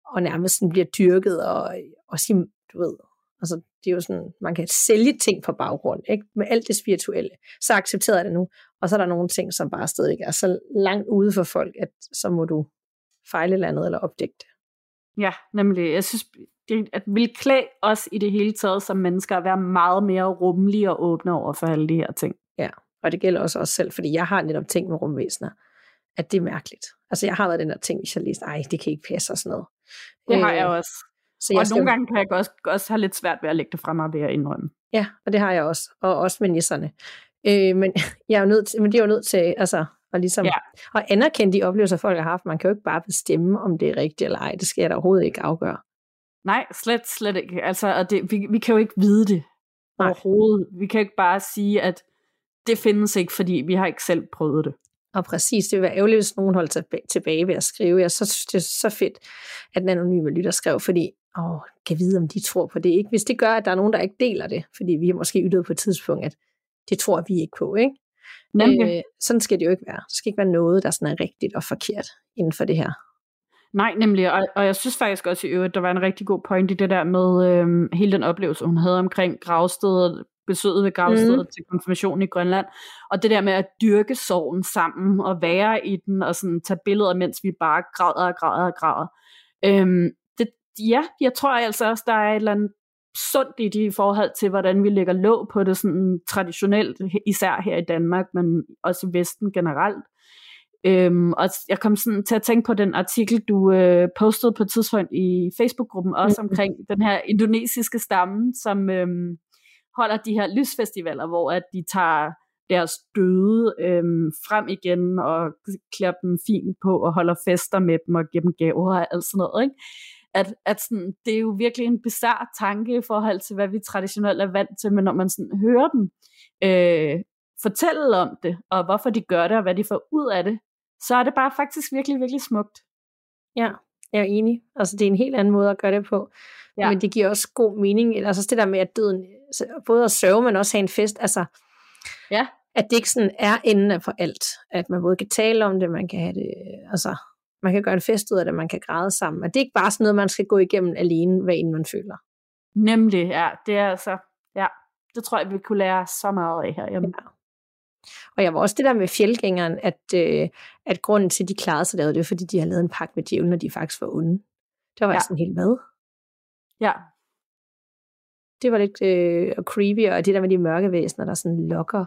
og nærmest sådan bliver dyrket, og, og sige, du ved, Altså, det er jo sådan, man kan sælge ting på baggrund, ikke? med alt det spirituelle. Så accepterer jeg det nu. Og så er der nogle ting, som bare stadig er så langt ude for folk, at så må du fejle eller andet eller opdægte det. Ja, nemlig. Jeg synes, det at vil klæde os i det hele taget som mennesker at være meget mere rummelige og åbne over for alle de her ting. Ja, og det gælder også os selv, fordi jeg har netop ting med rumvæsener, at det er mærkeligt. Altså jeg har været den der ting, hvis jeg læste, ej, det kan ikke passe og sådan noget. Det har jeg øh, også. Så jeg og skal... nogle gange kan jeg også, også have lidt svært ved at lægge det frem og ved at indrømme. Ja, og det har jeg også. Og også med nisserne. Øh, men, <laughs> jeg er jo nødt til, men det er jo nødt til altså, at, ligesom, ja. at anerkende de oplevelser, folk har haft. Man kan jo ikke bare bestemme, om det er rigtigt eller ej. Det skal jeg da overhovedet ikke afgøre. Nej, slet, slet ikke. Altså, og det, vi, vi kan jo ikke vide det Nej. overhovedet. Vi kan ikke bare sige, at det findes ikke, fordi vi har ikke selv prøvet det. Og præcis, det vil være ærgerligt, hvis nogen holdt tilbage ved at skrive. Jeg så synes, det er så fedt, at den anonyme lytter skrev, fordi åh, kan vide, om de tror på det. Ikke? Hvis det gør, at der er nogen, der ikke deler det, fordi vi har måske ytret på et tidspunkt, at det tror vi ikke på. Ikke? Øh, sådan skal det jo ikke være. Det skal ikke være noget, der sådan er rigtigt og forkert inden for det her. Nej, nemlig, og, og jeg synes faktisk også i øvrigt, der var en rigtig god point i det der med øhm, hele den oplevelse, hun havde omkring gravstedet, besøget ved gravstedet mm. til konfirmation i Grønland, og det der med at dyrke sorgen sammen, og være i den, og sådan tage billeder, mens vi bare græder og græder og græder. Øhm, ja, jeg tror altså også, der er et eller andet sundt i det i forhold til, hvordan vi lægger låg på det sådan traditionelt, især her i Danmark, men også i Vesten generelt. Øhm, og jeg kom sådan til at tænke på den artikel, du øh, postede på et tidspunkt i Facebook-gruppen, også mm. omkring den her indonesiske stamme, som øhm, holder de her lysfestivaler, hvor at de tager deres døde øhm, frem igen og klæder dem fint på og holder fester med dem og giver dem gaver og alt sådan noget. Ikke? At, at sådan, det er jo virkelig en bizarre tanke i forhold til, hvad vi traditionelt er vant til, men når man sådan hører dem øh, fortælle om det, og hvorfor de gør det, og hvad de får ud af det, så er det bare faktisk virkelig, virkelig smukt. Ja, jeg er enig. Altså, det er en helt anden måde at gøre det på. Ja. Men det giver også god mening. Altså, det der med, at døden, både at sørge, men også have en fest, altså, ja. at det ikke sådan er enden for alt. At man både kan tale om det, man kan have det, altså, man kan gøre en fest ud af det, man kan græde sammen. Og det er ikke bare sådan noget, man skal gå igennem alene, hvad end man føler. Nemlig, ja. Det er altså, ja. Det tror jeg, vi kunne lære så meget af herhjemme. Ja. Og jeg var også det der med fjeldgængeren, at, øh, at grunden til, at de klarede sig derude, det var, fordi de har lavet en pakke med djævlen, og de faktisk var onde. Det var ja. sådan helt hvad? Ja. Det var lidt øh, og creepy, og det der med de mørke væsener, der sådan lokker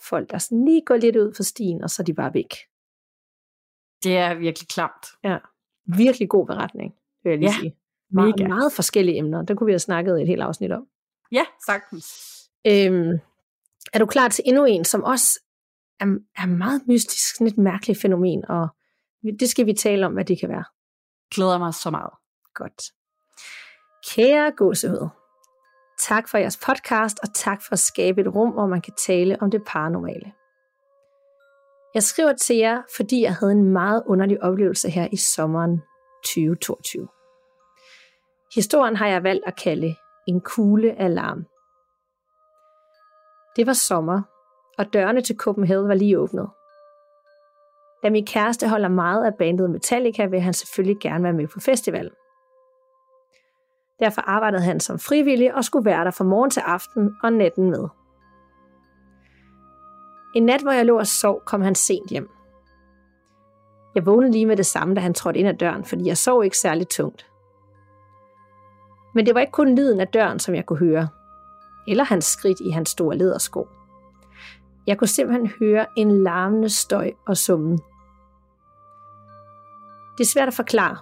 folk, der sådan lige går lidt ud for stien, og så er de bare væk. Det er virkelig klamt. Ja. Virkelig god beretning, vil jeg lige ja. sige. Meget, Mega. meget forskellige emner. Der kunne vi have snakket et helt afsnit om. Ja, sagtens. Øhm, er du klar til endnu en, som også er, er meget mystisk, sådan et mærkeligt fænomen, og det skal vi tale om, hvad det kan være. Glæder mig så meget. Godt. Kære gåsehud, tak for jeres podcast, og tak for at skabe et rum, hvor man kan tale om det paranormale. Jeg skriver til jer, fordi jeg havde en meget underlig oplevelse her i sommeren 2022. Historien har jeg valgt at kalde en kugle alarm. Det var sommer, og dørene til Copenhagen var lige åbnet. Da min kæreste holder meget af bandet Metallica, vil han selvfølgelig gerne være med på festivalen. Derfor arbejdede han som frivillig og skulle være der fra morgen til aften og natten med. En nat, hvor jeg lå og sov, kom han sent hjem. Jeg vågnede lige med det samme, da han trådte ind ad døren, fordi jeg sov ikke særlig tungt. Men det var ikke kun lyden af døren, som jeg kunne høre – eller hans skridt i hans store ledersko. Jeg kunne simpelthen høre en larmende støj og summen. Det er svært at forklare,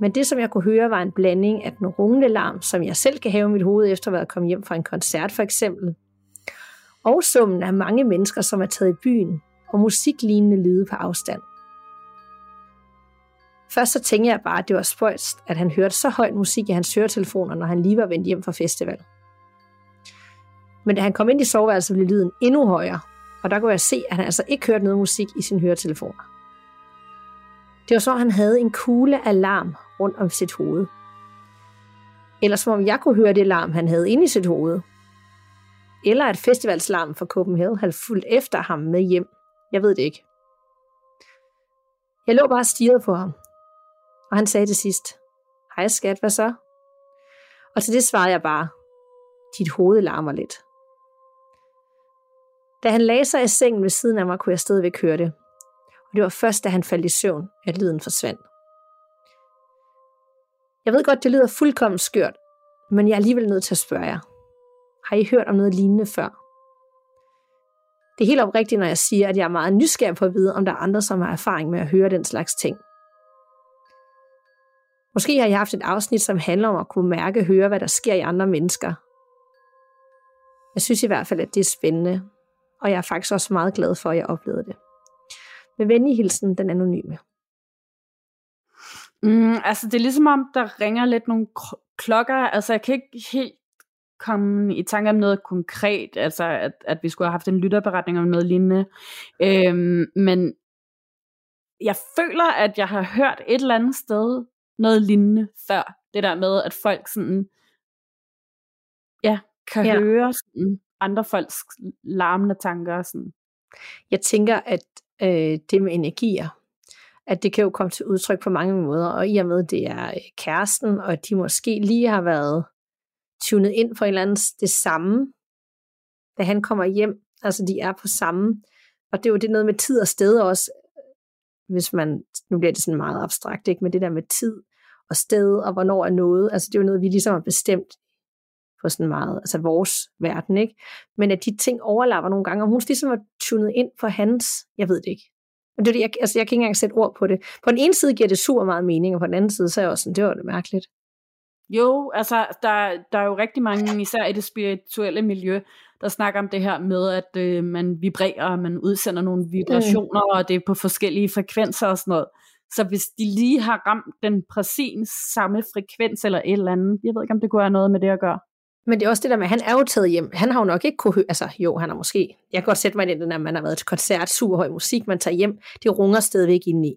men det som jeg kunne høre var en blanding af den rungende larm, som jeg selv kan have i mit hoved efter at være kommet hjem fra en koncert for eksempel, og summen af mange mennesker, som er taget i byen, og musiklignende lyde på afstand. Først så tænkte jeg bare, at det var spøjst, at han hørte så høj musik i hans høretelefoner, når han lige var vendt hjem fra festival. Men da han kom ind i soveværelset, blev lyden endnu højere, og der kunne jeg se, at han altså ikke hørte noget musik i sine høretelefoner. Det var så, at han havde en kugle alarm rundt om sit hoved. Eller som om jeg kunne høre det larm, han havde inde i sit hoved. Eller at festivalslarmen fra Copenhagen havde fulgt efter ham med hjem. Jeg ved det ikke. Jeg lå bare stirret på ham. Og han sagde til sidst, Hej skat, hvad så? Og til det svarede jeg bare, dit hoved larmer lidt. Da han lagde sig i sengen ved siden af mig, kunne jeg stadigvæk høre det. Og det var først, da han faldt i søvn, at lyden forsvandt. Jeg ved godt, det lyder fuldkommen skørt, men jeg er alligevel nødt til at spørge jer. Har I hørt om noget lignende før? Det er helt oprigtigt, når jeg siger, at jeg er meget nysgerrig på at vide, om der er andre, som har erfaring med at høre den slags ting. Måske har jeg haft et afsnit, som handler om at kunne mærke og høre, hvad der sker i andre mennesker. Jeg synes i hvert fald, at det er spændende, og jeg er faktisk også meget glad for, at jeg oplevede det. Med venlig hilsen, den anonyme. Mm, altså, det er ligesom om, der ringer lidt nogle klokker. Altså, jeg kan ikke helt komme i tanke om noget konkret, altså at, at vi skulle have haft en lytterberetning om noget lignende. Øhm, men jeg føler, at jeg har hørt et eller andet sted noget lignende før. Det der med, at folk sådan, ja, kan ja. høre sådan, andre folks larmende tanker. Sådan. Jeg tænker, at øh, det med energier, at det kan jo komme til udtryk på mange måder, og i og med, det er øh, kæresten, og de måske lige har været tunet ind for et eller andet det samme, da han kommer hjem, altså de er på samme, og det er jo det noget med tid og sted også, hvis man, nu bliver det sådan meget abstrakt, ikke? men det der med tid og sted, og hvornår er noget, altså det er jo noget, vi ligesom har bestemt på sådan meget, altså vores verden, ikke? Men at de ting overlapper nogle gange, og hun ligesom var tunet ind for hans, jeg ved det ikke. Men det, jeg, altså, jeg kan ikke engang sætte ord på det. På den ene side giver det super meget mening, og på den anden side, så er jeg også sådan, det var det mærkeligt. Jo, altså, der, der er jo rigtig mange, især i det spirituelle miljø, der snakker om det her med, at øh, man vibrerer, og man udsender nogle vibrationer, mm. og det er på forskellige frekvenser og sådan noget. Så hvis de lige har ramt den præcis samme frekvens eller et eller andet, jeg ved ikke, om det kunne have noget med det at gøre. Men det er også det der med, at han er jo taget hjem. Han har jo nok ikke kunne høre, altså jo, han har måske, jeg kan godt sætte mig i den der, man har været til koncert, super høj musik, man tager hjem, det runger stadigvæk ind i.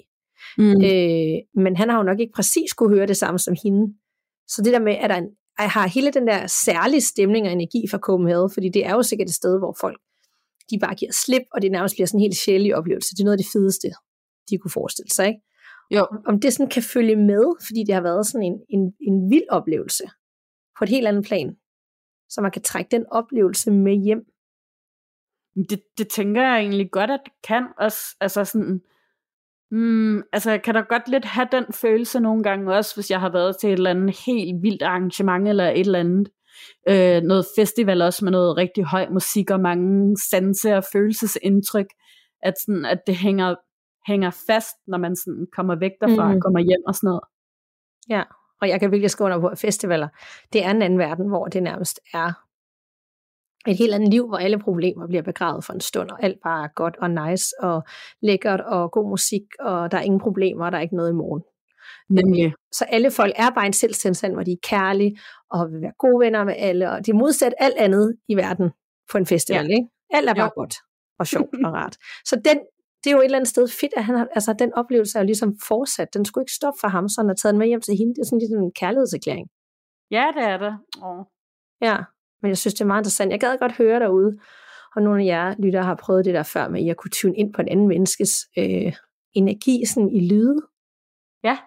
Mm. Øh, men han har jo nok ikke præcis kunne høre det samme som hende. Så det der med, at der en, at har hele den der særlige stemning og energi fra Copenhagen, fordi det er jo sikkert et sted, hvor folk de bare giver slip, og det nærmest bliver sådan en helt sjældent oplevelse. Det er noget af det fedeste, de kunne forestille sig. Ikke? Jo. Om det sådan kan følge med, fordi det har været sådan en, en, en vild oplevelse på et helt andet plan, så man kan trække den oplevelse med hjem. Det, det tænker jeg egentlig godt, at det kan også, altså sådan, mm, altså jeg kan da godt lidt have den følelse nogle gange også, hvis jeg har været til et eller andet helt vildt arrangement, eller et eller andet, øh, noget festival også med noget rigtig høj musik, og mange sanse- og følelsesindtryk, at, sådan, at det hænger, hænger fast, når man sådan kommer væk derfra mm. og kommer hjem og sådan noget. Ja, og jeg kan virkelig skrive under på, at festivaler, det er en anden verden, hvor det nærmest er et helt andet liv, hvor alle problemer bliver begravet for en stund, og alt bare er godt og nice og lækkert og god musik, og der er ingen problemer, og der er ikke noget i morgen. Nemlig. Så alle folk er bare en selvstændighed, hvor de er kærlige og vil være gode venner med alle, og de er modsat alt andet i verden på en festival. Ja. Ikke? Alt er bare jo. godt og sjovt og <laughs> rart. Så den, det er jo et eller andet sted fedt, at han har, altså den oplevelse er jo ligesom fortsat. Den skulle ikke stoppe for ham, så han har taget den med hjem til hende. Det er sådan lidt en kærlighedserklæring. Ja, det er det. Oh. Ja, men jeg synes, det er meget interessant. Jeg gad godt høre derude, og nogle af jer lytter har prøvet det der før med, at jeg kunne tune ind på en anden menneskes øh, energi sådan i lyde. Ja.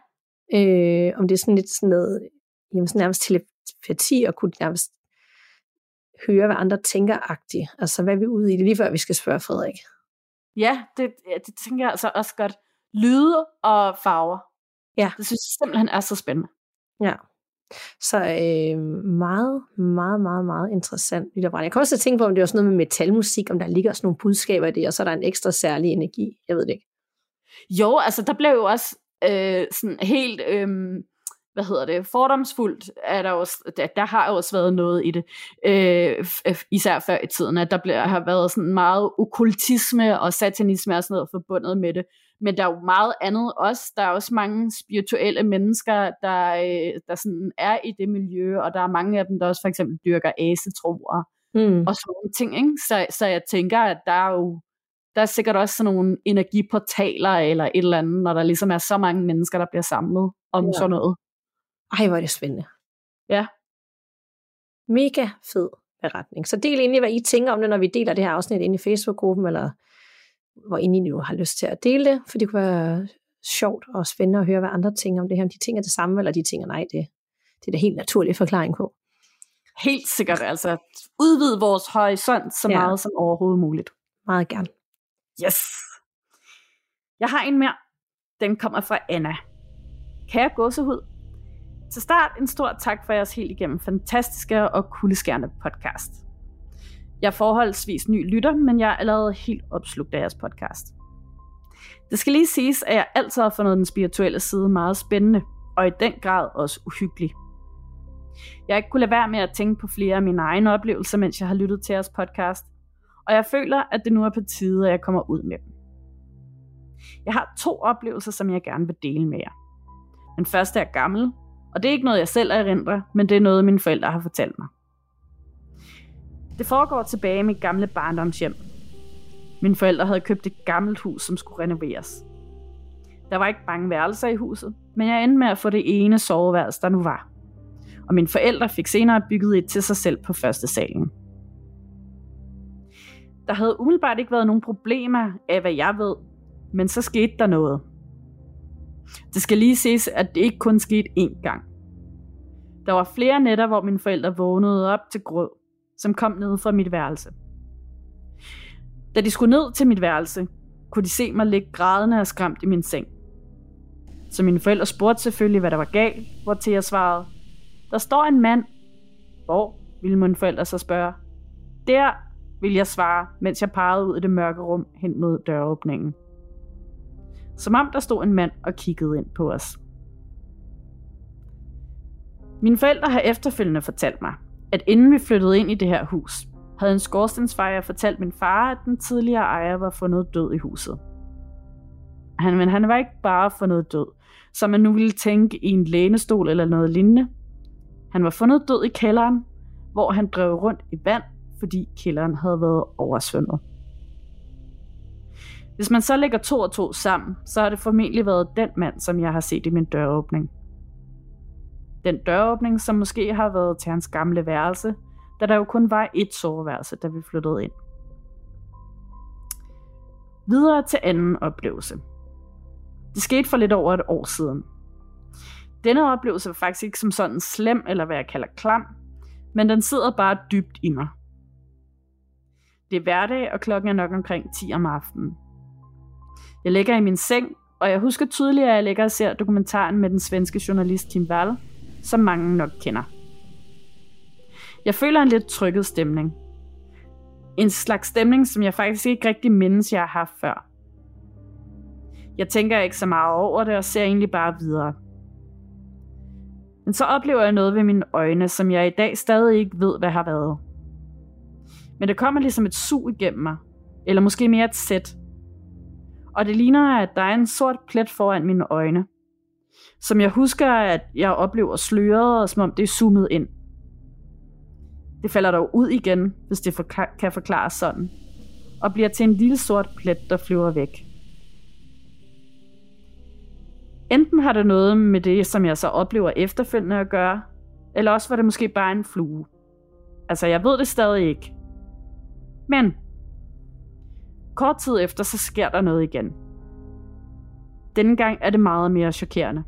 Øh, om det er sådan lidt sådan noget, jamen sådan nærmest telepati, og kunne nærmest høre, hvad andre tænker-agtigt. Altså, hvad er vi ude i det? Lige før vi skal spørge Frederik. Ja, det, det tænker jeg altså også godt. Lyde og farver. Ja. Det synes jeg simpelthen er så spændende. Ja. Så øh, meget, meget, meget, meget interessant lytterbrand. Jeg kan også tænke på, om det er også noget med metalmusik, om der ligger også nogle budskaber i det, og så er der en ekstra særlig energi. Jeg ved det ikke. Jo, altså der blev jo også øh, sådan helt, øh, hvad hedder det, fordomsfuldt, er der, også, der, der har jo også været noget i det, øh, især før i tiden, at der ble, har været sådan meget okkultisme og satanisme og sådan noget forbundet med det. Men der er jo meget andet også. Der er også mange spirituelle mennesker, der, øh, der sådan er i det miljø, og der er mange af dem, der også for eksempel dyrker asetroer mm. og sådan nogle ting. Ikke? Så, så jeg tænker, at der er jo der er sikkert også sådan nogle energiportaler eller et eller andet, når der ligesom er så mange mennesker, der bliver samlet om ja. sådan noget. Ej, hvor er det spændende. Ja. Mega fed beretning. Så del egentlig, hvad I tænker om det, når vi deler det her afsnit ind i Facebook-gruppen, eller hvor I nu har lyst til at dele det, for det kunne være sjovt og spændende at høre, hvad andre tænker om det her. Om de tænker det samme, eller de tænker, nej, det, det er da helt naturlig forklaring på. Helt sikkert, altså udvide vores horisont så ja. meget som overhovedet muligt. Meget gerne. Yes! Jeg har en mere. Den kommer fra Anna. Kære gåsehud, til start en stor tak for jeres helt igennem fantastiske og kuldeskærende podcast. Jeg er forholdsvis ny lytter, men jeg er allerede helt opslugt af jeres podcast. Det skal lige siges, at jeg altid har fundet den spirituelle side meget spændende, og i den grad også uhyggelig. Jeg har ikke kunne lade være med at tænke på flere af mine egne oplevelser, mens jeg har lyttet til jeres podcast, og jeg føler, at det nu er på tide, at jeg kommer ud med dem. Jeg har to oplevelser, som jeg gerne vil dele med jer. Den første er gammel, og det er ikke noget, jeg selv erindrer, men det er noget, mine forældre har fortalt mig. Det foregår tilbage i mit gamle barndomshjem. Mine forældre havde købt et gammelt hus, som skulle renoveres. Der var ikke mange værelser i huset, men jeg endte med at få det ene soveværelse, der nu var. Og mine forældre fik senere bygget et til sig selv på første salen. Der havde umiddelbart ikke været nogen problemer af, hvad jeg ved, men så skete der noget. Det skal lige ses, at det ikke kun skete én gang. Der var flere nætter, hvor mine forældre vågnede op til grød, som kom ned fra mit værelse. Da de skulle ned til mit værelse, kunne de se mig ligge grædende og skræmt i min seng. Så mine forældre spurgte selvfølgelig, hvad der var galt, hvor til jeg svarede, der står en mand. Hvor, ville mine forældre så spørge. Der, ville jeg svare, mens jeg pegede ud i det mørke rum hen mod døråbningen. Som om der stod en mand og kiggede ind på os. Mine forældre har efterfølgende fortalt mig, at inden vi flyttede ind i det her hus, havde en skorstensfejer fortalt min far, at den tidligere ejer var fundet død i huset. Han, men han var ikke bare fundet død, som man nu ville tænke i en lænestol eller noget lignende. Han var fundet død i kælderen, hvor han drev rundt i vand, fordi kælderen havde været oversvømmet. Hvis man så lægger to og to sammen, så har det formentlig været den mand, som jeg har set i min døråbning. Den døråbning, som måske har været til hans gamle værelse, da der jo kun var et soveværelse, da vi flyttede ind. Videre til anden oplevelse. Det skete for lidt over et år siden. Denne oplevelse var faktisk ikke som sådan slem, eller hvad jeg kalder klam, men den sidder bare dybt i mig. Det er hverdag, og klokken er nok omkring 10 om aftenen. Jeg ligger i min seng, og jeg husker tydeligt, at jeg ligger og ser dokumentaren med den svenske journalist Tim Wall, som mange nok kender. Jeg føler en lidt trykket stemning. En slags stemning, som jeg faktisk ikke rigtig mindes, jeg har haft før. Jeg tænker ikke så meget over det, og ser egentlig bare videre. Men så oplever jeg noget ved mine øjne, som jeg i dag stadig ikke ved, hvad har været. Men det kommer ligesom et sug igennem mig. Eller måske mere et sæt. Og det ligner, at der er en sort plet foran mine øjne. Som jeg husker, at jeg oplever sløret, og som om det er zoomet ind. Det falder dog ud igen, hvis det forklar- kan forklares sådan. Og bliver til en lille sort plet, der flyver væk. Enten har det noget med det, som jeg så oplever efterfølgende at gøre, eller også var det måske bare en flue. Altså, jeg ved det stadig ikke. Men kort tid efter, så sker der noget igen. Denne gang er det meget mere chokerende.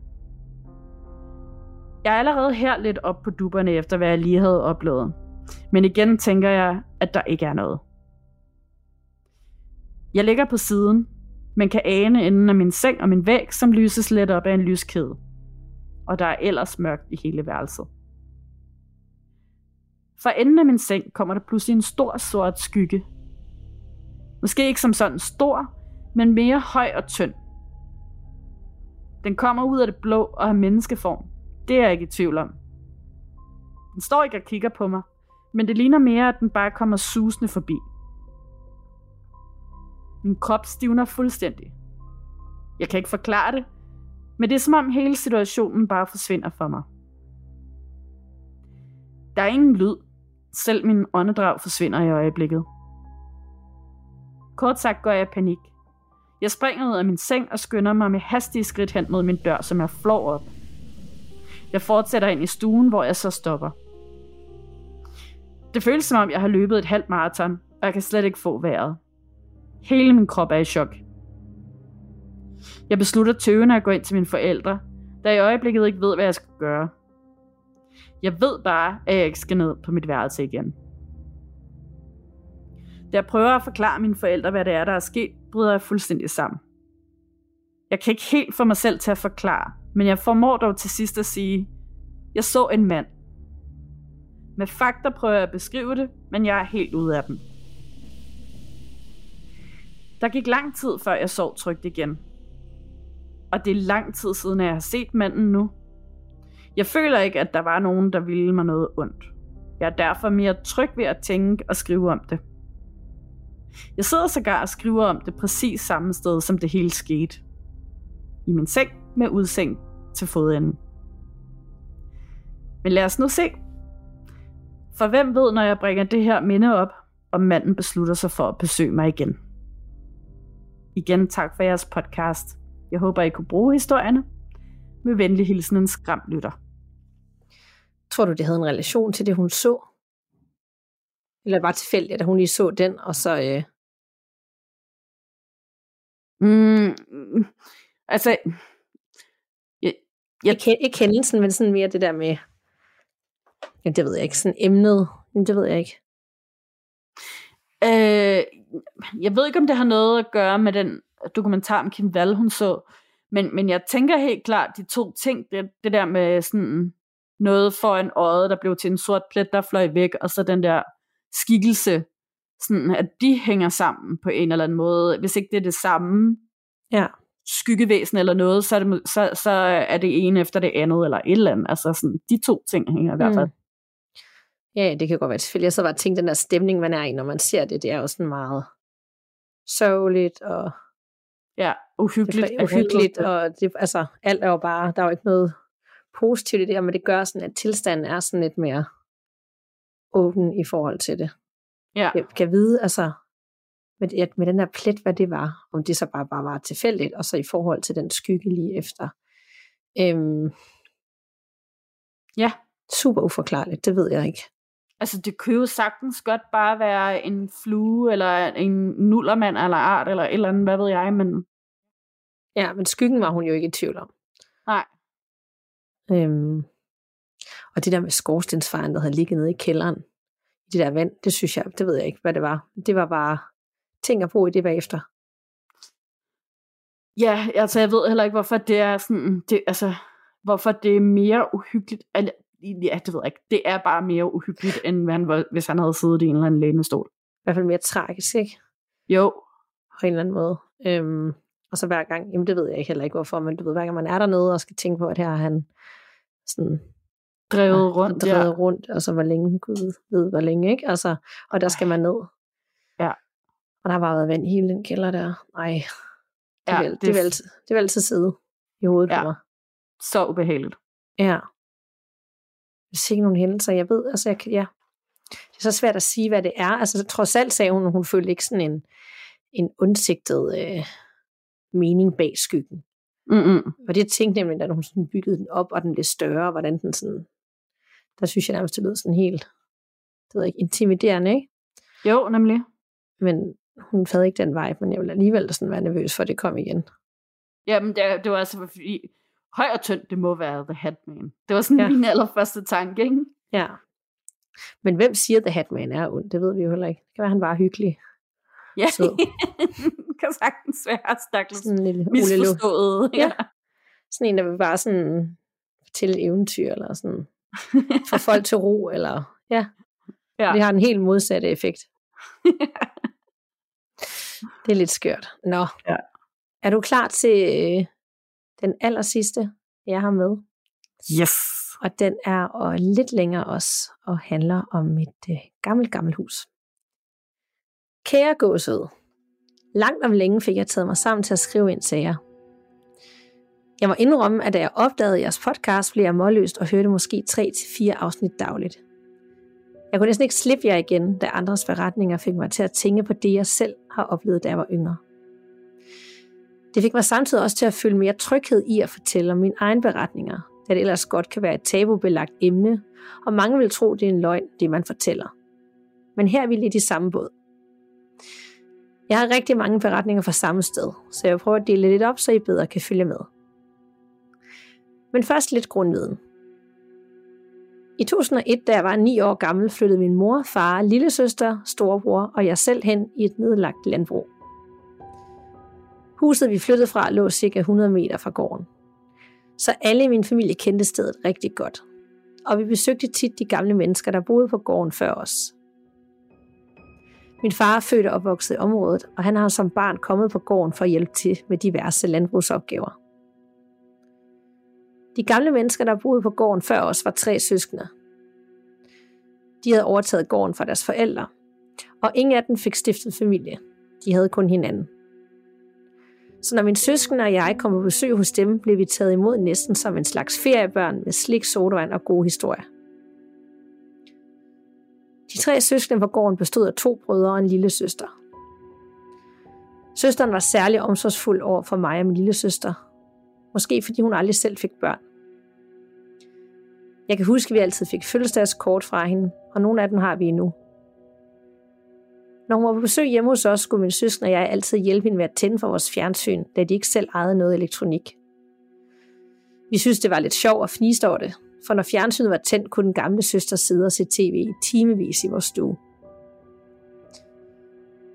Jeg er allerede her lidt op på duberne efter, hvad jeg lige havde oplevet. Men igen tænker jeg, at der ikke er noget. Jeg ligger på siden, men kan ane enden af min seng og min væg, som lyses let op af en lyskæde. Og der er ellers mørkt i hele værelset. Fra enden af min seng kommer der pludselig en stor sort skygge. Måske ikke som sådan stor, men mere høj og tynd. Den kommer ud af det blå og har menneskeform. Det er jeg ikke i tvivl om. Den står ikke og kigger på mig, men det ligner mere, at den bare kommer susende forbi. Min krop stivner fuldstændig. Jeg kan ikke forklare det, men det er som om hele situationen bare forsvinder for mig. Der er ingen lyd. Selv min åndedrag forsvinder i øjeblikket. Kort sagt går jeg i panik. Jeg springer ud af min seng og skynder mig med hastige skridt hen mod min dør, som jeg flår op. Jeg fortsætter ind i stuen, hvor jeg så stopper. Det føles som om, jeg har løbet et halvt maraton, og jeg kan slet ikke få vejret. Hele min krop er i chok. Jeg beslutter tøvende at gå ind til mine forældre, da jeg i øjeblikket ikke ved, hvad jeg skal gøre. Jeg ved bare, at jeg ikke skal ned på mit værelse igen. Da jeg prøver at forklare mine forældre, hvad det er, der er sket, bryder jeg fuldstændig sammen. Jeg kan ikke helt få mig selv til at forklare, men jeg formår dog til sidst at sige, jeg så en mand. Med fakta prøver jeg at beskrive det, men jeg er helt ude af dem. Der gik lang tid, før jeg sov trygt igen. Og det er lang tid siden, at jeg har set manden nu. Jeg føler ikke, at der var nogen, der ville mig noget ondt. Jeg er derfor mere tryg ved at tænke og skrive om det. Jeg sidder sågar og skriver om det præcis samme sted, som det hele skete. I min seng med udseng til fodenden. Men lad os nu se. For hvem ved, når jeg bringer det her minde op, om manden beslutter sig for at besøge mig igen. Igen tak for jeres podcast. Jeg håber, I kunne bruge historierne. Med venlig hilsen en skræmt lytter. Tror du, det havde en relation til det, hun så? Eller var tilfældigt, at hun lige så den, og så... Øh... Mm, altså, jeg, jeg... Ikke, ikke hændelsen, men sådan mere det der med, ja, det ved jeg ikke, sådan emnet, men det ved jeg ikke. Øh, jeg ved ikke, om det har noget at gøre med den dokumentar om Kim Wall, hun så, men, men jeg tænker helt klart, de to ting, det, det der med sådan noget for en øje, der blev til en sort plet, der fløj væk, og så den der skikkelse, sådan at de hænger sammen på en eller anden måde. Hvis ikke det er det samme ja. skyggevæsen eller noget, så er, det, så, så er det ene efter det andet, eller et eller andet. Altså sådan, de to ting hænger i hvert fald. Mm. Ja, det kan godt være tilfældigt. Jeg så bare tænkte, den der stemning, man er i, når man ser det, det er jo sådan meget sørgeligt, og Ja, uhyggeligt. det er uhyggeligt, og det, altså, alt er jo bare, der er jo ikke noget positivt i det her, men det gør sådan, at tilstanden er sådan lidt mere åben i forhold til det. Ja. Jeg kan vide, altså, med, at med den der plet, hvad det var, om det så bare, bare var tilfældigt, og så i forhold til den skygge lige efter. Øhm, Ja. super uforklarligt, det ved jeg ikke. Altså, det kunne jo sagtens godt bare være en flue, eller en nullermand, eller art, eller et eller andet, hvad ved jeg, men Ja, men skyggen var hun jo ikke i tvivl om. nej. Øhm, og det der med skorstensfejren, der havde ligget nede i kælderen, i det der vand, det synes jeg, det ved jeg ikke, hvad det var. Det var bare ting at bruge i det bagefter. Ja, altså, jeg ved heller ikke, hvorfor det er sådan, det, altså, hvorfor det er mere uhyggeligt, eller, ja, det ved jeg ikke, det er bare mere uhyggeligt, end han, hvis han havde siddet i en eller anden lænestol. I hvert fald mere tragisk, ikke? Jo, På en eller anden måde. Øhm, og så hver gang, jamen det ved jeg ikke heller ikke hvorfor, men du ved, hver gang man er dernede og skal tænke på, at her har han sådan drevet rundt, drevet ja. rundt, altså hvor længe, Gud ved hvor længe, ikke? Altså, og der skal man ned. Ja. Og der har bare været vand hele den kælder der. Ej, det, Ja, vil, det, det er vil altid, det vil altid sidde i hovedet Ja. på mig. Så ubehageligt. Ja. Hvis ikke nogen hændelser, jeg ved, altså jeg, kan- ja. Det er så svært at sige, hvad det er. Altså trods alt sagde hun, hun følte ikke sådan en, en undsigtet øh, mening bag skyggen. Mm-mm. Og det jeg tænkte nemlig, da hun sådan byggede den op, og den blev større, hvordan den sådan, der synes jeg nærmest, det lød sådan helt, det ved ikke, intimiderende, ikke? Jo, nemlig. Men hun havde ikke den vibe, men jeg ville alligevel sådan være nervøs for, at det kom igen. Jamen, det, det var altså fordi, høj og tynd, det må være The Hatman. Det var sådan Ja. ja. min allerførste tanke, ikke? Ja. Men hvem siger, The Hatman er ond? Det ved vi jo heller ikke. Det kan være, han er hyggelig. Ja, Sød. <laughs> kan sagtens være stakkels Sådan en misforstået. Ja. Sådan en, der vil bare sådan fortælle eventyr, eller sådan få folk til ro, eller ja. Ja. Det har en helt modsatte effekt. <laughs> Det er lidt skørt. Nå. Ja. Er du klar til øh, den aller sidste, jeg har med? yes. Og den er og lidt længere også, og handler om et øh, gammelt, gammelt hus. Kære gåsød, langt om længe fik jeg taget mig sammen til at skrive ind til jer. Jeg må indrømme, at da jeg opdagede jeres podcast, blev jeg målløst og hørte måske 3-4 afsnit dagligt. Jeg kunne næsten ikke slippe jer igen, da andres beretninger fik mig til at tænke på det, jeg selv har oplevet, da jeg var yngre. Det fik mig samtidig også til at føle mere tryghed i at fortælle om mine egne beretninger, da det ellers godt kan være et tabubelagt emne, og mange vil tro, det er en løgn, det man fortæller. Men her er vi lidt i samme båd. Jeg har rigtig mange beretninger fra samme sted, så jeg prøver at dele lidt op, så I bedre kan følge med. Men først lidt grundviden. I 2001, da jeg var 9 år gammel, flyttede min mor, far, lillesøster, storebror og jeg selv hen i et nedlagt landbrug. Huset, vi flyttede fra, lå cirka 100 meter fra gården. Så alle i min familie kendte stedet rigtig godt. Og vi besøgte tit de gamle mennesker, der boede på gården før os. Min far er født og opvokset i området, og han har som barn kommet på gården for at hjælpe til med diverse landbrugsopgaver. De gamle mennesker, der boede på gården før os, var tre søskende. De havde overtaget gården fra deres forældre, og ingen af dem fik stiftet familie. De havde kun hinanden. Så når min søskende og jeg kom på besøg hos dem, blev vi taget imod næsten som en slags feriebørn med slik, sodavand og gode historier. De tre søskende på gården bestod af to brødre og en lille søster. Søsteren var særlig omsorgsfuld over for mig og min lille søster. Måske fordi hun aldrig selv fik børn. Jeg kan huske, at vi altid fik fødselsdagskort fra hende, og nogle af dem har vi endnu. Når hun var på besøg hjemme hos os, skulle min søster og jeg altid hjælpe hende med at tænde for vores fjernsyn, da de ikke selv ejede noget elektronik. Vi synes, det var lidt sjovt at fniste over det, for når fjernsynet var tændt, kunne den gamle søster sidde og se tv i timevis i vores stue.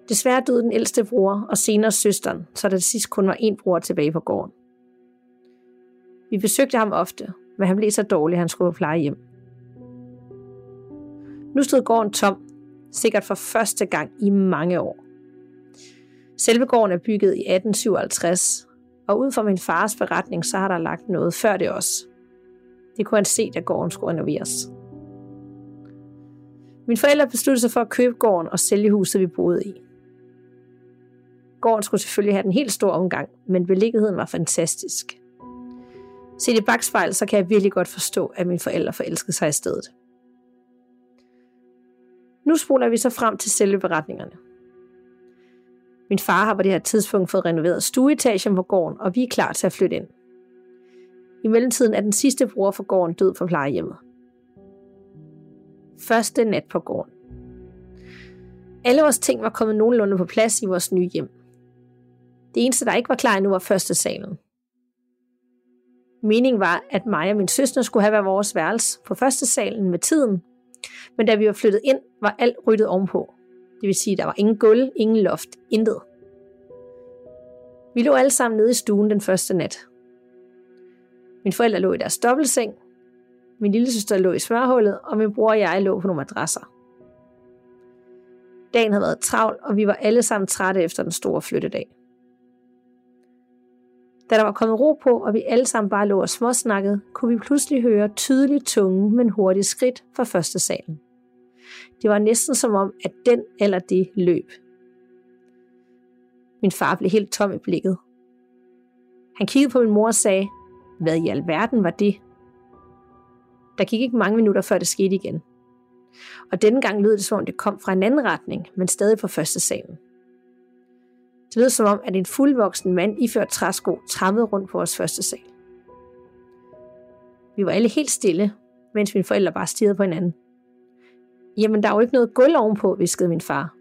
Desværre døde den ældste bror og senere søsteren, så der til sidst kun var én bror tilbage på gården. Vi besøgte ham ofte, men han blev så dårlig, at han skulle pleje hjem. Nu stod gården tom, sikkert for første gang i mange år. Selve gården er bygget i 1857, og ud fra min fars beretning, så har der lagt noget før det også. Det kunne han se, da gården skulle renoveres. Mine forældre besluttede sig for at købe gården og sælge huset, vi boede i. Gården skulle selvfølgelig have den helt store omgang, men beliggenheden var fantastisk. Set i bagspejl, så kan jeg virkelig godt forstå, at mine forældre forelskede sig i stedet. Nu spoler vi så frem til selve beretningerne. Min far har på det her tidspunkt fået renoveret stueetagen på gården, og vi er klar til at flytte ind. I mellemtiden er den sidste bror for gården død på plejehjemmet. Første nat på gården. Alle vores ting var kommet nogenlunde på plads i vores nye hjem. Det eneste, der ikke var klar endnu, var første salen. Meningen var, at mig og min søster skulle have været vores værelse på første salen med tiden, men da vi var flyttet ind, var alt ryddet ovenpå. Det vil sige, at der var ingen gulv, ingen loft, intet. Vi lå alle sammen nede i stuen den første nat. Min forældre lå i deres dobbeltseng, min lille søster lå i smørhullet, og min bror og jeg lå på nogle madrasser. Dagen havde været travl, og vi var alle sammen trætte efter den store flyttedag. Da der var kommet ro på, og vi alle sammen bare lå og småsnakkede, kunne vi pludselig høre tydeligt tunge, men hurtige skridt fra første salen. Det var næsten som om, at den eller det løb. Min far blev helt tom i blikket. Han kiggede på min mor og sagde, hvad i alverden var det? Der gik ikke mange minutter, før det skete igen. Og denne gang lød det som om, det kom fra en anden retning, men stadig fra første salen. Det lød som om, at en fuldvoksen mand iført træsko trammede rundt på vores første sal. Vi var alle helt stille, mens mine forældre bare stirrede på hinanden. Jamen, der er jo ikke noget gulv ovenpå, viskede min far.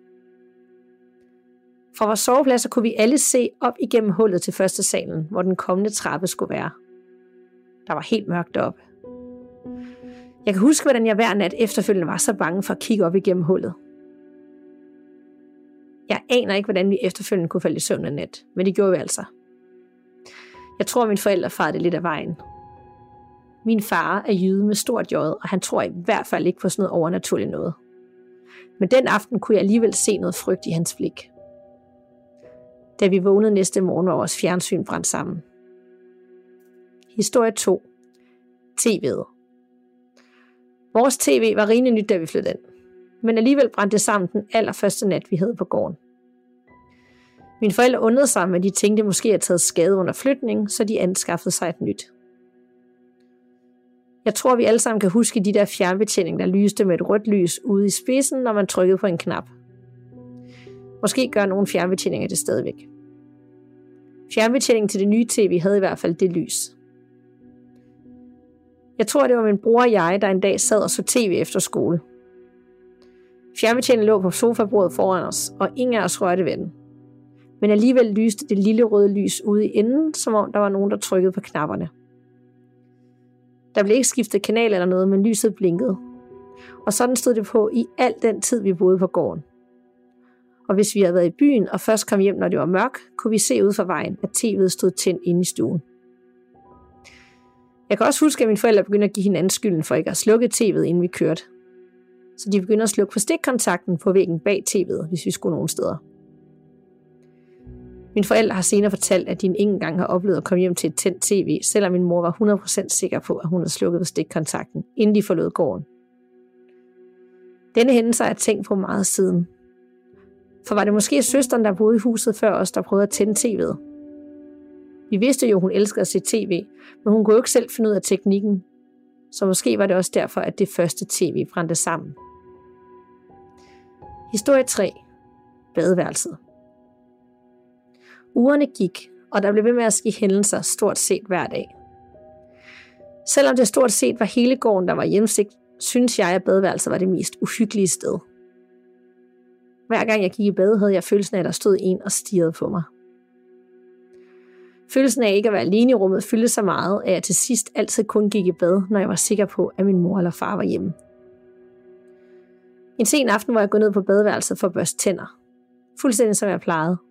Fra vores sovepladser kunne vi alle se op igennem hullet til første salen, hvor den kommende trappe skulle være. Der var helt mørkt deroppe. Jeg kan huske, hvordan jeg hver nat efterfølgende var så bange for at kigge op igennem hullet. Jeg aner ikke, hvordan vi efterfølgende kunne falde i søvn en nat, men det gjorde vi altså. Jeg tror, at mine forældre farede det lidt af vejen. Min far er jyde med stort jøde, og han tror i hvert fald ikke på sådan noget overnaturligt noget. Men den aften kunne jeg alligevel se noget frygt i hans blik. Da vi vågnede næste morgen, var vores fjernsyn brændt sammen. Historie 2. TV'et. Vores tv var rimelig nyt, da vi flyttede ind. Men alligevel brændte det sammen den allerførste nat, vi havde på gården. Mine forældre undrede sig, men de tænkte måske at taget skade under flytning, så de anskaffede sig et nyt. Jeg tror, vi alle sammen kan huske de der fjernbetjeninger, der lyste med et rødt lys ude i spidsen, når man trykkede på en knap. Måske gør nogle fjernbetjeninger det stadigvæk. Fjernbetjeningen til det nye tv havde i hvert fald det lys. Jeg tror, det var min bror og jeg, der en dag sad og så tv efter skole. Fjernbetjeningen lå på sofabordet foran os, og ingen af os rørte ved den. Men alligevel lyste det lille røde lys ude i enden, som om der var nogen, der trykkede på knapperne. Der blev ikke skiftet kanal eller noget, men lyset blinkede. Og sådan stod det på i al den tid, vi boede på gården. Og hvis vi havde været i byen og først kom hjem, når det var mørkt, kunne vi se ud fra vejen, at tv'et stod tændt inde i stuen. Jeg kan også huske, at mine forældre begyndte at give hinanden skylden for ikke at slukke tv'et, inden vi kørte. Så de begyndte at slukke for stikkontakten på væggen bag tv'et, hvis vi skulle nogen steder. Min forældre har senere fortalt, at de ikke engang har oplevet at komme hjem til et tændt tv, selvom min mor var 100% sikker på, at hun havde slukket for stikkontakten, inden de forlod gården. Denne hændelse har jeg tænkt på meget siden. For var det måske søsteren, der boede i huset før os, der prøvede at tænde tv'et? Vi vidste jo, hun elskede at se tv, men hun kunne jo ikke selv finde ud af teknikken. Så måske var det også derfor, at det første tv brændte sammen. Historie 3. Badeværelset. Ugerne gik, og der blev ved med at ske hændelser stort set hver dag. Selvom det stort set var hele gården, der var hjemsigt, synes jeg, at badeværelset var det mest uhyggelige sted. Hver gang jeg gik i bad, havde jeg følelsen af, at der stod en og stirrede på mig. Følelsen af ikke at være alene i rummet fyldte så meget, at jeg til sidst altid kun gik i bad, når jeg var sikker på, at min mor eller far var hjemme. En sen aften var jeg gået ned på badeværelset for at børste tænder. Fuldstændig som jeg plejede.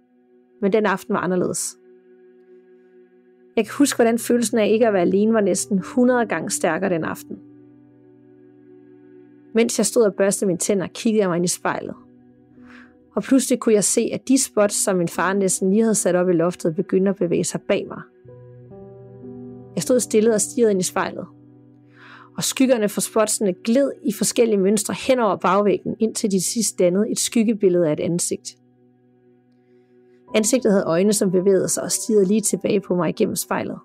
Men den aften var anderledes. Jeg kan huske, hvordan følelsen af ikke at være alene var næsten 100 gange stærkere den aften. Mens jeg stod og børstede mine tænder, kiggede jeg mig ind i spejlet og pludselig kunne jeg se, at de spots, som min far næsten lige havde sat op i loftet, begyndte at bevæge sig bag mig. Jeg stod stille og stirrede ind i spejlet. og skyggerne fra spotsene gled i forskellige mønstre hen over bagvæggen, indtil de sidst dannede et skyggebillede af et ansigt. Ansigtet havde øjne, som bevægede sig og stirrede lige tilbage på mig gennem spejlet.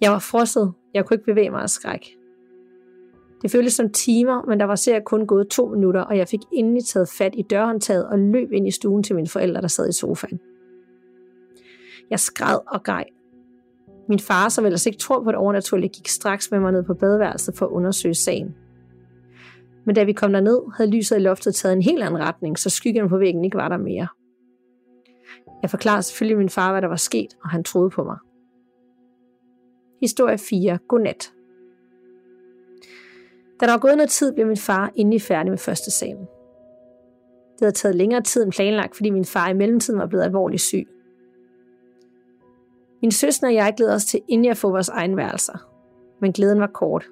Jeg var frosset. Jeg kunne ikke bevæge mig af skræk. Det føltes som timer, men der var sikkert kun gået to minutter, og jeg fik endelig taget fat i dørhåndtaget og løb ind i stuen til mine forældre, der sad i sofaen. Jeg skræd og grej. Min far, som ellers ikke tror på det overnaturlige, gik straks med mig ned på badeværelset for at undersøge sagen. Men da vi kom derned, havde lyset i loftet taget en helt anden retning, så skyggen på væggen ikke var der mere. Jeg forklarede selvfølgelig min far, hvad der var sket, og han troede på mig. Historie 4. Godnat. Da der var gået noget tid, blev min far endelig færdig med første salen. Det havde taget længere tid end planlagt, fordi min far i mellemtiden var blevet alvorligt syg. Min søster og jeg glæder os til inden jeg får vores egen værelser. Men glæden var kort.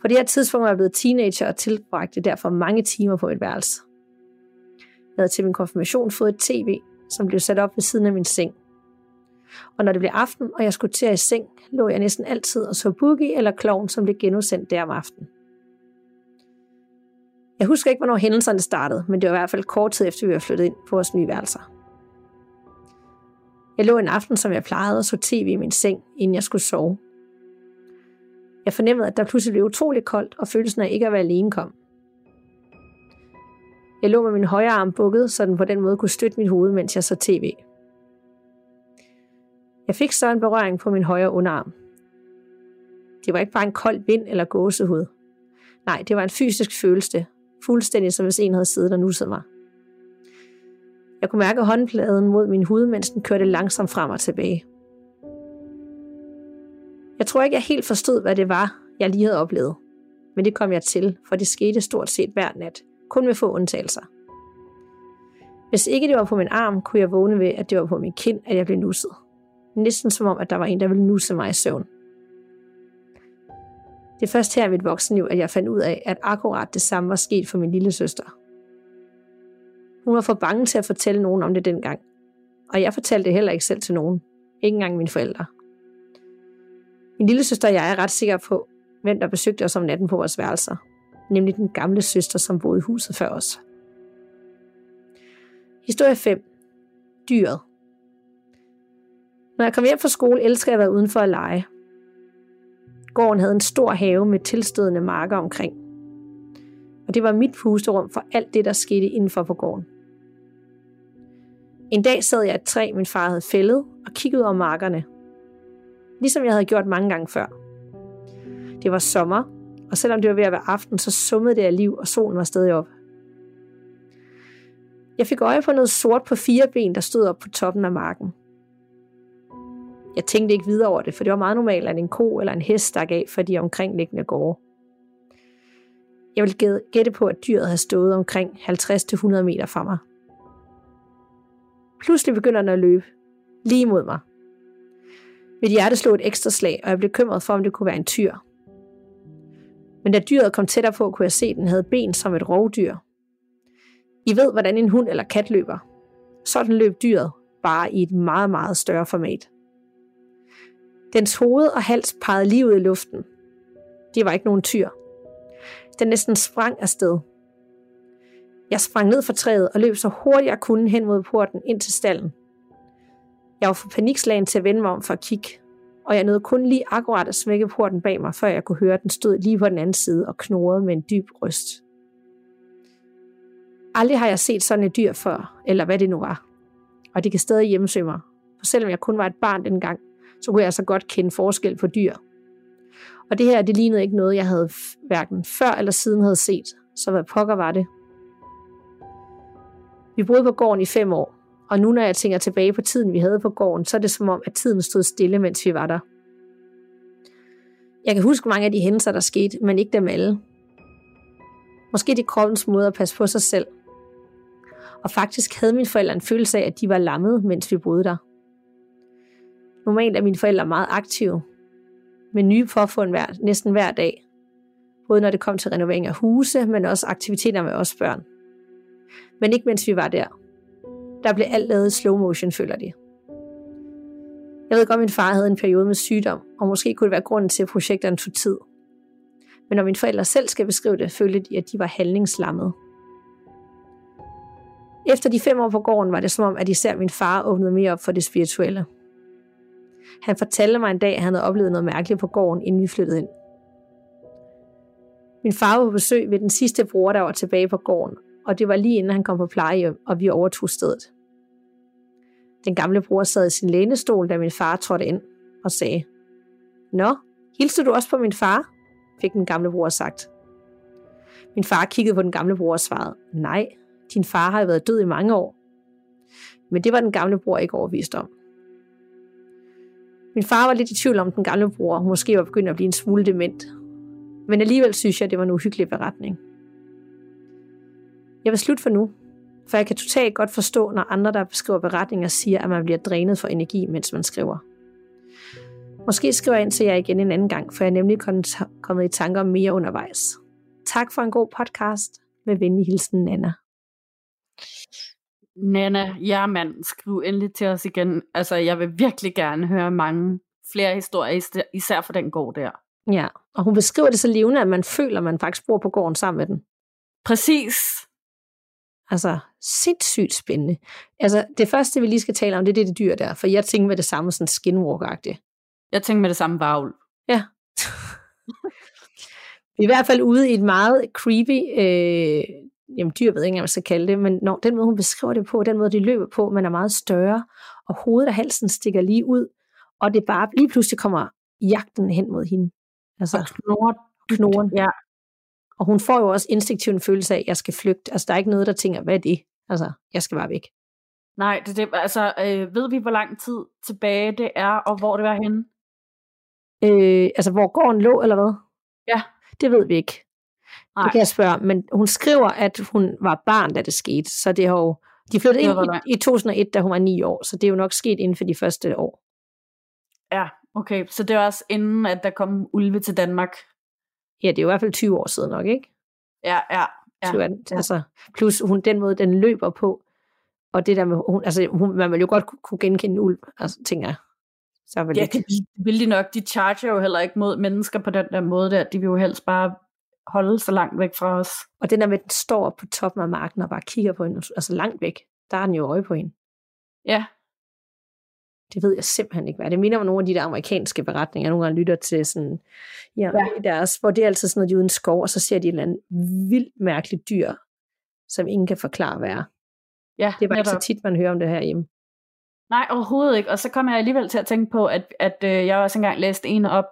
På det her tidspunkt var jeg blevet teenager og tilbragte derfor mange timer på et værelse. Jeg havde til min konfirmation fået et tv, som blev sat op ved siden af min seng. Og når det blev aften, og jeg skulle til at i seng, lå jeg næsten altid og så Boogie eller Kloven, som blev genudsendt der om aftenen. Jeg husker ikke, hvornår hændelserne startede, men det var i hvert fald kort tid efter, vi var flyttet ind på vores nye værelser. Jeg lå en aften, som jeg plejede, og så tv i min seng, inden jeg skulle sove. Jeg fornemmede, at der pludselig blev utrolig koldt, og følelsen af ikke at være alene kom. Jeg lå med min højre arm bukket, så den på den måde kunne støtte mit hoved, mens jeg så tv. Jeg fik så en berøring på min højre underarm. Det var ikke bare en kold vind eller gåsehud. Nej, det var en fysisk følelse, fuldstændig som hvis en havde siddet og nusset mig. Jeg kunne mærke håndpladen mod min hud, mens den kørte langsomt frem og tilbage. Jeg tror ikke, jeg helt forstod, hvad det var, jeg lige havde oplevet. Men det kom jeg til, for det skete stort set hver nat, kun med få undtagelser. Hvis ikke det var på min arm, kunne jeg vågne ved, at det var på min kind, at jeg blev nusset. Næsten som om, at der var en, der ville nusse mig i søvn. Det er først her i mit voksenliv, at jeg fandt ud af, at akkurat det samme var sket for min lille søster. Hun var for bange til at fortælle nogen om det dengang. Og jeg fortalte det heller ikke selv til nogen. Ikke engang mine forældre. Min lille søster og jeg er ret sikker på, hvem der besøgte os om natten på vores værelser. Nemlig den gamle søster, som boede i huset før os. Historie 5. Dyret. Når jeg kom hjem fra skole, elsker jeg at være udenfor at lege. Gården havde en stor have med tilstødende marker omkring. Og det var mit pusterum for alt det, der skete indenfor på gården. En dag sad jeg et træ, min far havde fældet, og kiggede over markerne. Ligesom jeg havde gjort mange gange før. Det var sommer, og selvom det var ved at være aften, så summede det af liv, og solen var stadig op. Jeg fik øje på noget sort på fire ben, der stod op på toppen af marken. Jeg tænkte ikke videre over det, for det var meget normalt, at en ko eller en hest stak af for de omkringliggende gårde. Jeg ville gætte på, at dyret havde stået omkring 50-100 meter fra mig. Pludselig begynder den at løbe. Lige mod mig. Mit hjerte slog et ekstra slag, og jeg blev bekymret for, om det kunne være en tyr. Men da dyret kom tættere på, kunne jeg se, at den havde ben som et rovdyr. I ved, hvordan en hund eller kat løber. Sådan løb dyret, bare i et meget, meget større format. Dens hoved og hals pegede lige ud i luften. Det var ikke nogen tyr. Den næsten sprang afsted. Jeg sprang ned fra træet og løb så hurtigt jeg kunne hen mod porten ind til stallen. Jeg var for panikslagen til at vende mig om for at kigge, og jeg nåede kun lige akkurat at smække porten bag mig, før jeg kunne høre, at den stod lige på den anden side og knurrede med en dyb røst. Aldrig har jeg set sådan et dyr før, eller hvad det nu var. Og det kan stadig hjemsøge mig, for selvom jeg kun var et barn dengang, så kunne jeg så godt kende forskel på dyr. Og det her, det lignede ikke noget, jeg havde hverken før eller siden havde set. Så hvad pokker var det? Vi boede på gården i fem år, og nu når jeg tænker tilbage på tiden, vi havde på gården, så er det som om, at tiden stod stille, mens vi var der. Jeg kan huske mange af de hændelser, der skete, men ikke dem alle. Måske det kroppens måde at passe på sig selv. Og faktisk havde mine forældre en følelse af, at de var lammet, mens vi boede der. Normalt er mine forældre meget aktive, med nye påfund hver, næsten hver dag. Både når det kom til renovering af huse, men også aktiviteter med os børn. Men ikke mens vi var der. Der blev alt lavet i slow motion, føler de. Jeg ved godt, at min far havde en periode med sygdom, og måske kunne det være grunden til, at projekterne tog tid. Men når mine forældre selv skal beskrive det, følte de, at de var handlingslammet. Efter de fem år på gården var det som om, at især min far åbnede mere op for det spirituelle. Han fortalte mig en dag, at han havde oplevet noget mærkeligt på gården, inden vi flyttede ind. Min far var på besøg ved den sidste bror, der var tilbage på gården, og det var lige inden han kom på plejehjem, og vi overtog stedet. Den gamle bror sad i sin lænestol, da min far trådte ind og sagde, Nå, hilste du også på min far? fik den gamle bror sagt. Min far kiggede på den gamle bror og svarede, nej, din far har jo været død i mange år. Men det var den gamle bror ikke overvist om. Min far var lidt i tvivl om den gamle bror måske var begyndt at blive en smule dement. Men alligevel synes jeg, det var en uhyggelig beretning. Jeg vil slutte for nu, for jeg kan totalt godt forstå, når andre, der beskriver beretninger, siger, at man bliver drænet for energi, mens man skriver. Måske skriver jeg ind til jer igen en anden gang, for jeg er nemlig kommet i tanker om mere undervejs. Tak for en god podcast. Med venlig hilsen, Nana. Nana, ja mand, skriv endelig til os igen. Altså, jeg vil virkelig gerne høre mange flere historier, især for den gård der. Ja, og hun beskriver det så levende, at man føler, at man faktisk bor på gården sammen med den. Præcis. Altså, sindssygt spændende. Altså, det første, vi lige skal tale om, det er det, det dyr der, for jeg tænker med det samme sådan skinwalker-agtigt. Jeg tænker med det samme varvl. Ja. <laughs> i hvert fald ude i et meget creepy, øh, jamen dyr ved jeg ikke, hvad man skal kalde det, men når den måde, hun beskriver det på, den måde, de løber på, man er meget større, og hovedet og halsen stikker lige ud, og det bare lige pludselig kommer jagten hen mod hende. Altså, og knurren. Knoren. Ja. Og hun får jo også instinktivt en følelse af, at jeg skal flygte. Altså, der er ikke noget, der tænker, hvad er det? Altså, jeg skal bare væk. Nej, det, det, altså, øh, ved vi, hvor lang tid tilbage det er, og hvor det var henne? Øh, altså, hvor gården lå, eller hvad? Ja. Det ved vi ikke. Nej. Det kan jeg spørge. Men hun skriver, at hun var barn, da det skete. Så det har jo... De flyttede ind i, i 2001, da hun var ni år, så det er jo nok sket inden for de første år. Ja, okay. Så det var også inden, at der kom ulve til Danmark? Ja, det er jo i hvert fald 20 år siden nok, ikke? Ja, ja. ja. 20, altså, plus hun, den måde, den løber på, og det der med, hun, altså, hun, man vil jo godt kunne genkende en ulv, altså, tænker jeg. Så ja, det, det vil de nok. De charger jo heller ikke mod mennesker på den der måde der. De vil jo helst bare holde så langt væk fra os. Og den der med, at den står på toppen af marken og bare kigger på hende, altså langt væk, der er den jo øje på hende. Ja. Det ved jeg simpelthen ikke, hvad det minder om nogle af de der amerikanske beretninger, jeg nogle gange lytter til sådan, ja, ja. deres, hvor det er altid sådan noget, de uden skov, og så ser de et eller andet vildt mærkeligt dyr, som ingen kan forklare, hvad er. Ja, det er bare ikke så tit, man hører om det her hjemme. Nej, overhovedet ikke. Og så kommer jeg alligevel til at tænke på, at, at øh, jeg også engang læste en op,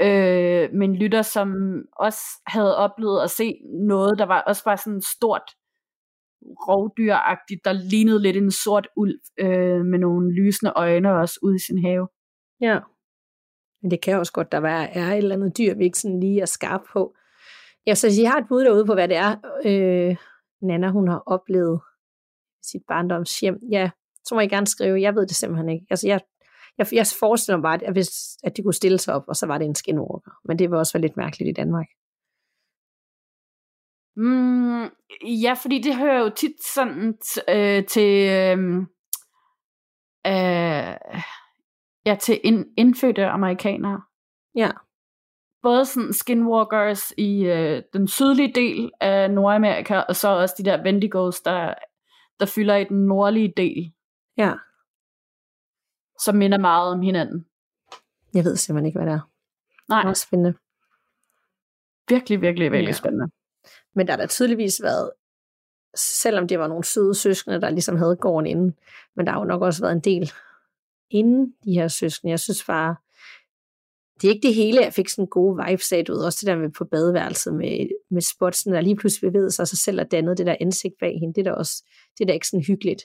øh, en lytter, som også havde oplevet at se noget, der var også var sådan stort rovdyragtigt, der lignede lidt en sort ulv øh, med nogle lysende øjne også ude i sin have. Ja, men det kan også godt, der være, er et eller andet dyr, vi ikke sådan lige er skarp på. Ja, så jeg har et bud derude på, hvad det er, øh, Nana hun har oplevet sit barndomshjem. Ja, så må I gerne skrive. Jeg ved det simpelthen ikke. Altså, jeg, jeg, jeg forestiller mig bare, at, hvis, at de kunne stille sig op, og så var det en skinwalker. Men det var også være lidt mærkeligt i Danmark. Mm, ja, fordi det hører jo tit sådan øh, til, øh, øh, ja, til ind, indfødte amerikanere. Ja. Både sådan skinwalkers i øh, den sydlige del af Nordamerika, og så også de der Wendigos, der, der fylder i den nordlige del. Ja. Som minder meget om hinanden. Jeg ved simpelthen ikke, hvad det er. Nej. Det er spændende. Virkelig, virkelig, virkelig ja. spændende. Men der har da tydeligvis været, selvom det var nogle søde søskende, der ligesom havde gården inden, men der har jo nok også været en del inden de her søskende. Jeg synes bare, det er ikke det hele, jeg fik sådan gode vibes af, ud. Også det der med på badeværelset med, med spotsen, der lige pludselig bevægede sig sig selv og dannede det der ansigt bag hende. Det er da også, det er da ikke sådan hyggeligt.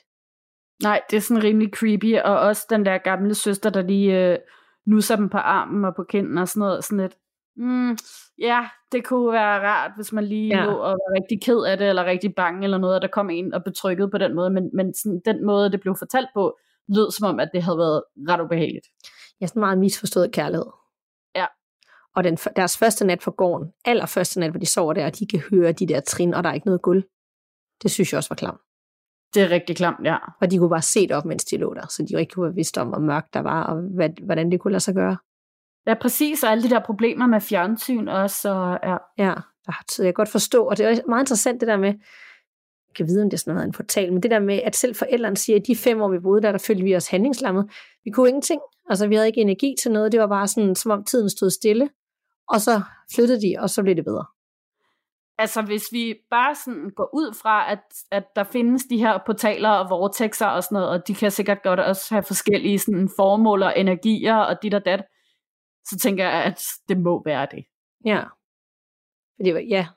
Nej, det er sådan rimelig creepy, og også den der gamle søster, der lige øh, nusser dem på armen og på kinden og sådan noget, sådan lidt, mm, ja, det kunne være rart, hvis man lige ja. lå og var rigtig ked af det, eller rigtig bange eller noget, og der kom en og betrykket på den måde, men, men sådan, den måde, det blev fortalt på, lød som om, at det havde været ret ubehageligt. Ja, sådan meget misforstået kærlighed. Ja. Og den, deres første nat på gården, allerførste nat, hvor de sover der, og de kan høre de der trin, og der er ikke noget guld. Det synes jeg også var klamt. Det er rigtig klamt, ja. Og de kunne bare se det op, mens de lå der, så de ikke kunne have vidst om, hvor mørkt der var, og hvad, hvordan det kunne lade sig gøre. Ja, præcis, og alle de der problemer med fjernsyn også, og ja. Ja, der har jeg godt forstå, og det er meget interessant det der med, jeg kan vide, om det er sådan noget en portal, men det der med, at selv forældrene siger, at de fem år, vi boede der, der følte vi os handlingslammet. Vi kunne ingenting. Altså, vi havde ikke energi til noget. Det var bare sådan, som om tiden stod stille. Og så flyttede de, og så blev det bedre. Altså, hvis vi bare sådan går ud fra, at, at der findes de her portaler og vortexer og sådan noget, og de kan sikkert godt også have forskellige sådan, formål og energier og dit og dat, så tænker jeg, at det må være det. Ja. Det var, ja,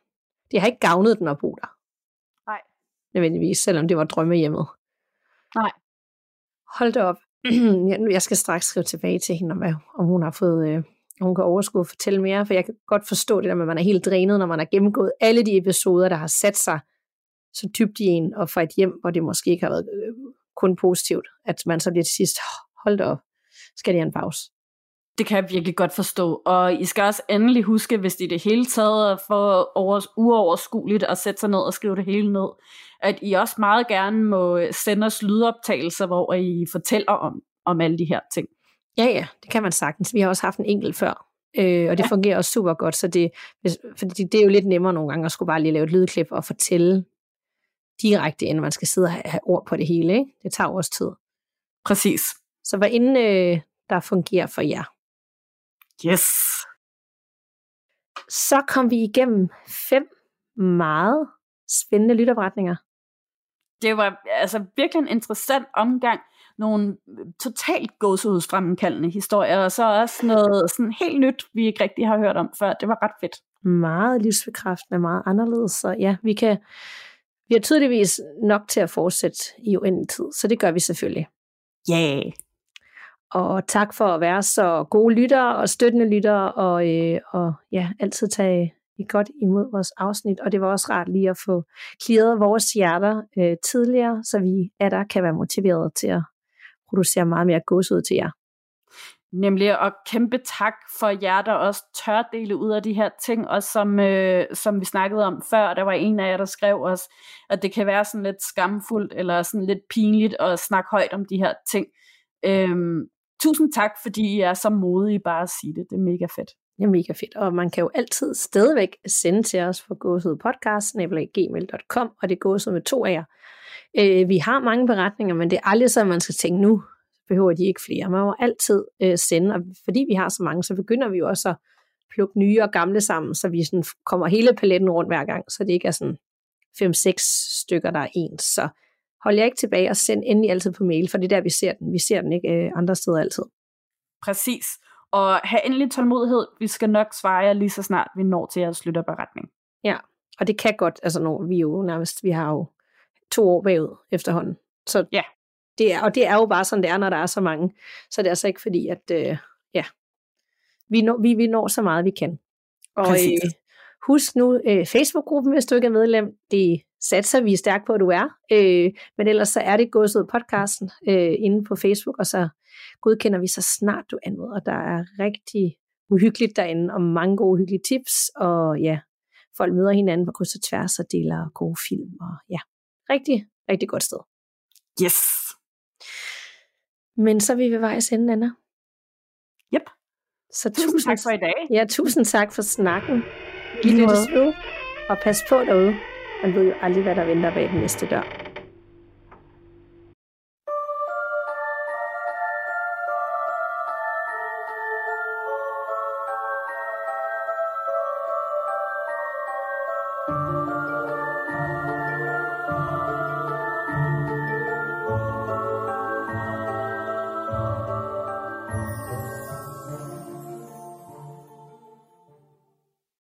det har ikke gavnet den at bo der. Nej. Nødvendigvis, selvom det var drømmehjemmet. Nej. Hold da op. <clears throat> jeg skal straks skrive tilbage til hende, om, om hun har fået, øh, hun kan overskue at fortælle mere, for jeg kan godt forstå det der med, at man er helt drænet, når man har gennemgået alle de episoder, der har sat sig så dybt i en, og fra et hjem, hvor det måske ikke har været øh, kun positivt, at man så bliver til sidst, hold da op, skal det have en pause. Det kan jeg virkelig godt forstå. Og I skal også endelig huske, hvis det i det hele taget for over, uoverskueligt at sætte sig ned og skrive det hele ned, at I også meget gerne må sende os lydoptagelser, hvor I fortæller om, om alle de her ting. Ja, ja, det kan man sagtens. Vi har også haft en enkelt før, øh, og det ja. fungerer også super godt, så det, fordi det er jo lidt nemmere nogle gange at skulle bare lige lave et lydklip og fortælle direkte, end man skal sidde og have ord på det hele. Ikke? Det tager også tid. Præcis. Så hvad inden øh, der fungerer for jer? Yes. Så kom vi igennem fem meget spændende lytopretninger. Det var altså virkelig en interessant omgang. Nogle totalt gåsehudsfremmekaldende historier, og så også noget sådan helt nyt, vi ikke rigtig har hørt om før. Det var ret fedt. Meget livsbekræftende, meget anderledes. Så ja, vi kan vi har tydeligvis nok til at fortsætte i uendelig tid, så det gør vi selvfølgelig. Ja. Yeah. Og tak for at være så gode lyttere og støttende lyttere, og, øh, og ja, altid tage i godt imod vores afsnit. Og det var også rart lige at få klaret vores hjerter øh, tidligere, så vi er der kan være motiveret til at producere meget mere gåsud til jer. Nemlig at kæmpe tak for jer, der også tør dele ud af de her ting, og som, øh, som vi snakkede om før, der var en af jer, der skrev os, at det kan være sådan lidt skamfuldt, eller sådan lidt pinligt at snakke højt om de her ting. Øhm, tusind tak, fordi I er så modige bare at sige det. Det er mega fedt. Det er mega fedt, og man kan jo altid stadigvæk sende til os på gåsudpodcast.gmail.com, og det gåsud med to af jer. Øh, vi har mange beretninger, men det er aldrig så, at man skal tænke, nu behøver de ikke flere. Man må altid øh, sende, og fordi vi har så mange, så begynder vi jo også at plukke nye og gamle sammen, så vi sådan kommer hele paletten rundt hver gang, så det ikke er sådan 5-6 stykker, der er ens. Så hold jer ikke tilbage og send endelig altid på mail, for det er der, vi ser den. Vi ser den ikke øh, andre steder altid. Præcis. Og have endelig tålmodighed. Vi skal nok svare jer lige så snart vi når til at slutte beretning. Ja, og det kan godt, altså nu, vi jo nærmest, vi har jo to år bagud efterhånden. Så ja. det er, og det er jo bare sådan, det er, når der er så mange. Så det er altså ikke fordi, at øh, ja, vi når, vi, vi når så meget, vi kan. Og øh, husk nu øh, Facebook-gruppen, hvis du ikke er medlem. Det satser vi stærkt på, at du er. Øh, men ellers så er det gået ud podcasten øh, inde på Facebook, og så godkender vi så snart du anmoder. Der er rigtig uhyggeligt derinde, og mange gode uhyggelige tips, og ja, folk møder hinanden på kryds og tværs og deler gode film, og ja, rigtig, rigtig godt sted. Yes. Men så er vi ved vejs ende, Anna. Yep. Så tusind, tusind tak for i dag. Ja, tusind tak for snakken. Vi lyttes ved, og pas på derude. Man ved jo aldrig, hvad der venter bag den næste dør.